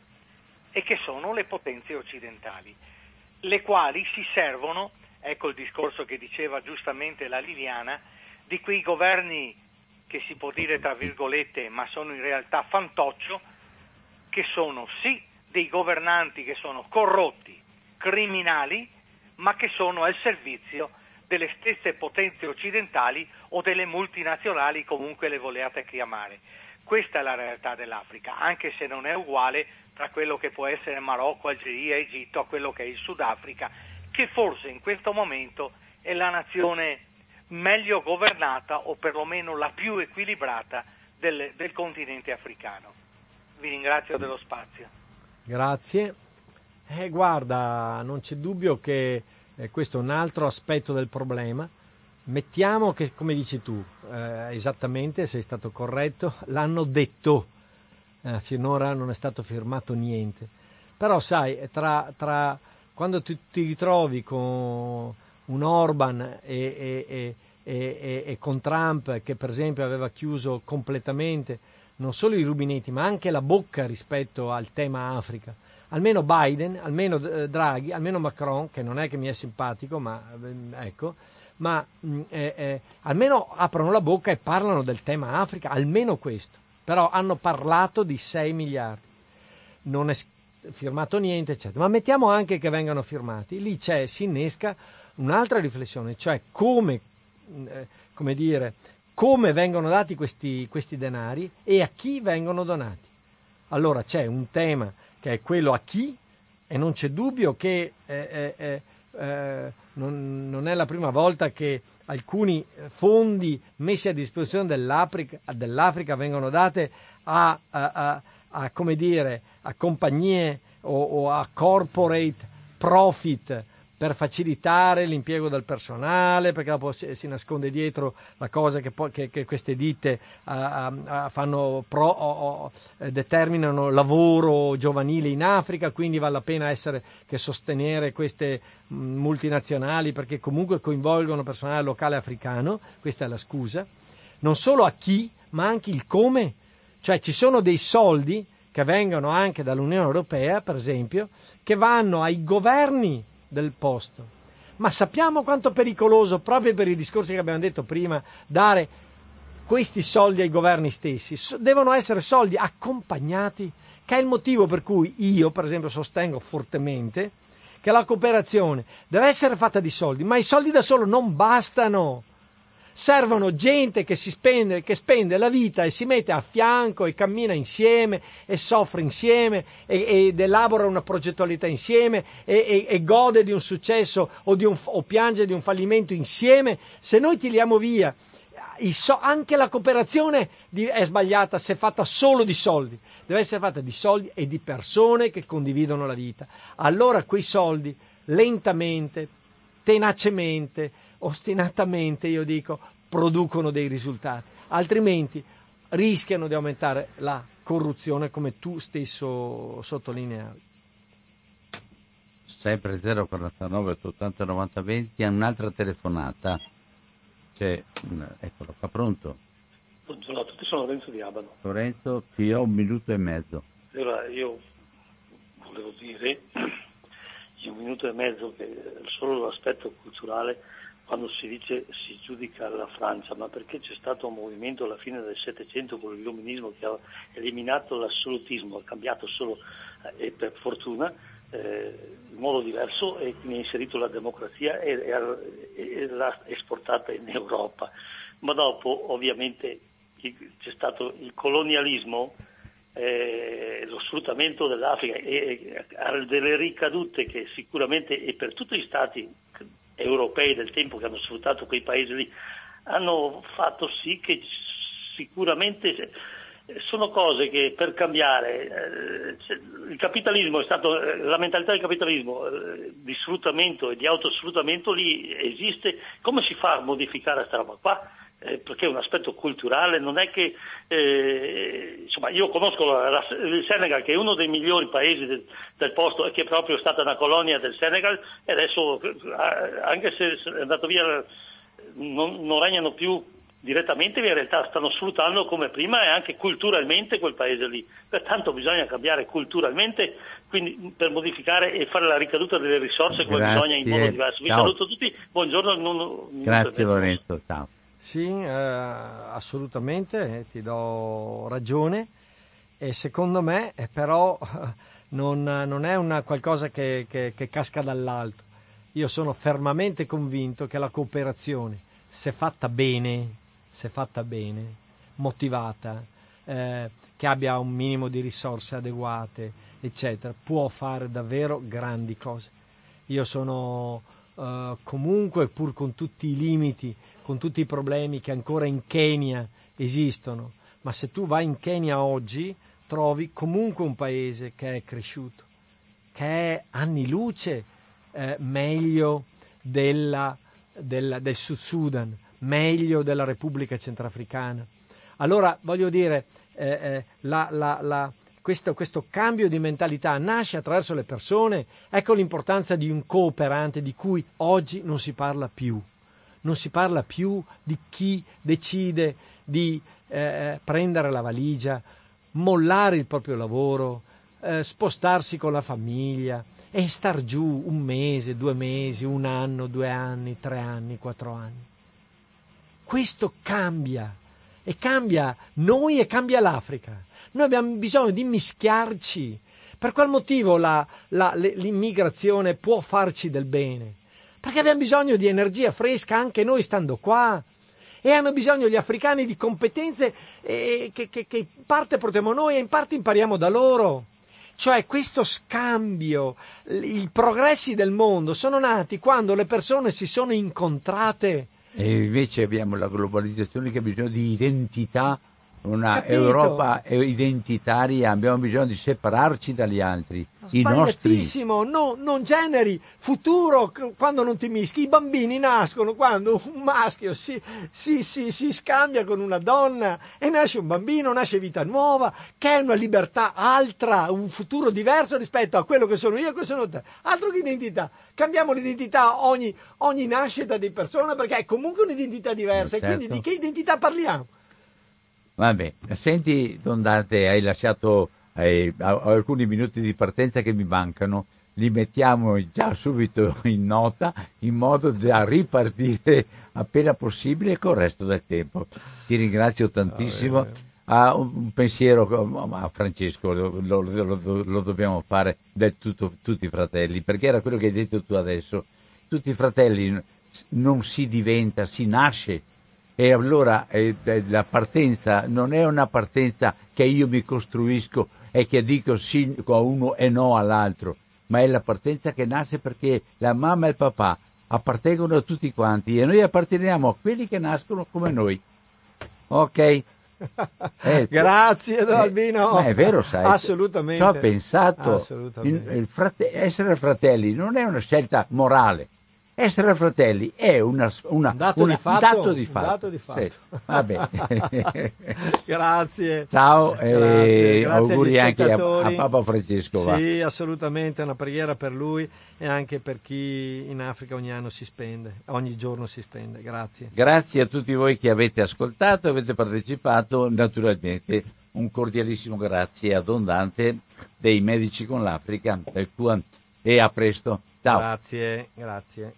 e che sono le potenze occidentali, le quali si servono, ecco il discorso che diceva giustamente la Liliana, di quei governi che si può dire tra virgolette, ma sono in realtà fantoccio, che sono sì dei governanti che sono corrotti, criminali, ma che sono al servizio delle stesse potenze occidentali o delle multinazionali, comunque le voleate chiamare. Questa è la realtà dell'Africa, anche se non è uguale tra quello che può essere Marocco, Algeria, Egitto a quello che è il Sudafrica, che forse in questo momento è la nazione meglio governata o perlomeno la più equilibrata del, del continente africano. Vi ringrazio dello spazio. Grazie. Eh, guarda, non c'è dubbio che eh, questo è un altro aspetto del problema. Mettiamo che, come dici tu, eh, esattamente, sei stato corretto, l'hanno detto, eh, finora non è stato firmato niente. Però sai, tra, tra quando ti, ti ritrovi con un Orban e, e, e, e, con Trump che per esempio aveva chiuso completamente non solo i rubinetti ma anche la bocca rispetto al tema Africa. Almeno Biden, almeno eh, Draghi, almeno Macron, che non è che mi è simpatico, ma eh, ecco, ma mm, eh, eh, almeno aprono la bocca e parlano del tema Africa, almeno questo. Però hanno parlato di 6 miliardi. Non è firmato niente, eccetera. Ma mettiamo anche che vengano firmati. Lì c'è, si innesca un'altra riflessione, cioè come, eh, come, dire, come vengono dati questi, questi denari e a chi vengono donati. Allora c'è un tema che è quello a chi e non c'è dubbio che eh, eh, eh, non, non, è la prima volta che alcuni fondi messi a disposizione dell'Africa, dell'Africa vengono date a, a, a, dire, a compagnie o, o a corporate profit per facilitare l'impiego del personale, perché dopo si, nasconde dietro la cosa che, poi, che, che queste ditte uh, uh, pro, o, uh, determinano lavoro giovanile in Africa, quindi vale la pena essere, che sostenere queste mh, multinazionali perché comunque coinvolgono personale locale africano, questa è la scusa, non solo a chi, ma anche il come, cioè ci sono dei soldi che vengono anche dall'Unione Europea, per esempio, che vanno ai governi del posto. Ma sappiamo quanto pericoloso, proprio per i discorsi che abbiamo detto prima, dare questi soldi ai governi stessi. Devono essere soldi accompagnati, che è il motivo per cui io, per esempio, sostengo fortemente che la cooperazione deve essere fatta di soldi, ma i soldi da solo non bastano servono gente che si spende, che spende la vita e si mette a fianco e cammina insieme e soffre insieme e, ed elabora una progettualità insieme e, e, e gode di un successo o, di un, o, piange di un fallimento insieme. Se noi tiriamo via, so, anche la cooperazione è sbagliata se fatta solo di soldi, deve essere fatta di soldi e di persone che condividono la vita. Allora quei soldi lentamente, tenacemente, ostinatamente, io dico, producono dei risultati, altrimenti rischiano di aumentare la corruzione come tu stesso sottolineavi. Sempre 049 80 90 20, un'altra telefonata. C'è, eccolo qua, pronto? Buongiorno a tutti, sono Lorenzo di Abano. Lorenzo, ti ho un minuto e mezzo. Allora, io volevo dire in un minuto e mezzo che solo l'aspetto culturale quando si dice si giudica la Francia, ma perché c'è stato un movimento alla fine del Settecento con l'illuminismo che ha eliminato l'assolutismo, ha cambiato solo, eh, e per fortuna, eh, in modo diverso e quindi ha inserito la democrazia e, e, e l'ha esportata in Europa. Ma dopo ovviamente c'è stato il colonialismo, eh, lo sfruttamento dell'Africa e, ha delle ricadute che sicuramente e per tutti gli stati europei del tempo che hanno sfruttato quei paesi lì, hanno fatto sì che sicuramente sono cose che per cambiare, eh, il capitalismo è stato, la mentalità del capitalismo eh, di sfruttamento e di autosfruttamento lì esiste, come si fa a modificare questa roba qua? Eh, perché è un aspetto culturale, non è che, eh, insomma io conosco la, la, il Senegal che è uno dei migliori paesi del, del posto e che è proprio stata una colonia del Senegal e adesso eh, anche se è andato via non, non regnano più direttamente in realtà stanno sfruttando come prima e anche culturalmente quel paese lì. Pertanto bisogna cambiare culturalmente quindi, per modificare e fare la ricaduta delle risorse come Grazie. bisogna in modo diverso. Vi ciao. saluto tutti, buongiorno. Non, Grazie Lorenzo, ciao. Sì, eh, assolutamente, eh, ti do ragione e secondo me eh, però non, non, è una qualcosa che, che, che casca dall'alto. Io sono fermamente convinto che la cooperazione, se fatta bene, se fatta bene, motivata, eh, che abbia un minimo di risorse adeguate, eccetera, può fare davvero grandi cose. Io sono eh, comunque, pur con tutti i limiti, con tutti i problemi che ancora in Kenya esistono, ma se tu vai in Kenya oggi trovi comunque un paese che è cresciuto, che è anni luce eh, meglio della, della, del Sud Sudan, meglio della Repubblica Centrafricana. Allora, voglio dire, eh, eh, la, la, la, questo, questo, cambio di mentalità nasce attraverso le persone. Ecco l'importanza di un cooperante di cui oggi non si parla più. Non si parla più di chi decide di eh, prendere la valigia, mollare il proprio lavoro, eh, spostarsi con la famiglia e star giù un mese, due mesi, un anno, due anni, tre anni, quattro anni questo cambia e cambia noi e cambia l'Africa. Noi abbiamo bisogno di mischiarci. Per qual motivo la, la, l'immigrazione può farci del bene? Perché abbiamo bisogno di energia fresca anche noi stando qua. E hanno bisogno gli africani di competenze eh, che, che, che in parte portiamo noi e in parte impariamo da loro. Cioè questo scambio, i progressi del mondo sono nati quando le persone si sono incontrate. E invece abbiamo la globalizzazione che ha bisogno di identità una Capito? Europa identitaria, abbiamo bisogno di separarci dagli altri. I nostri. No, non generi futuro quando non ti mischi. I bambini nascono quando un maschio si, si- si- si scambia con una donna e nasce un bambino, nasce vita nuova, che è una libertà altra, un futuro diverso rispetto a quello che sono io e che sono te. Altro che identità. Cambiamo l'identità ogni, ogni nascita di persona perché è comunque un'identità diversa. Certo. E quindi di che identità parliamo? Vabbè, senti Don Dante, hai lasciato eh, alcuni minuti di partenza che mi mancano, li mettiamo già subito in nota in modo da ripartire appena possibile col resto del tempo. Ti ringrazio tantissimo. Ah, un, un pensiero a Francesco, lo, lo- lo- lo dobbiamo fare tutto, tutti i fratelli, perché era quello che hai detto tu adesso. Tutti i fratelli non si diventa, si nasce e allora eh, eh, la partenza non è una partenza che io mi costruisco e che dico sì a uno e no all'altro, ma è la partenza che nasce perché la mamma e il papà appartengono a tutti quanti e noi apparteniamo a quelli che nascono come noi. Ok? Eh, Grazie, Don eh, Albino. ma è vero, sai. Assolutamente. Ci ho pensato. Assolutamente. Il frate- essere fratelli non è una scelta morale. Essere fratelli è una, una- dato una- fatto, un dato di un fatto. dato di fatto. Sì. Grazie. Ciao e Grazie, grazie auguri anche a, a. Papa Francesco. va. Sì, assolutamente, una preghiera per lui e anche per chi in Africa ogni anno si spende, ogni giorno si spende. Grazie. Grazie a tutti voi che avete ascoltato, avete partecipato, naturalmente un cordialissimo grazie a Don Dante dei Medici con l'Africa del QAM e a presto. Ciao. Grazie, grazie.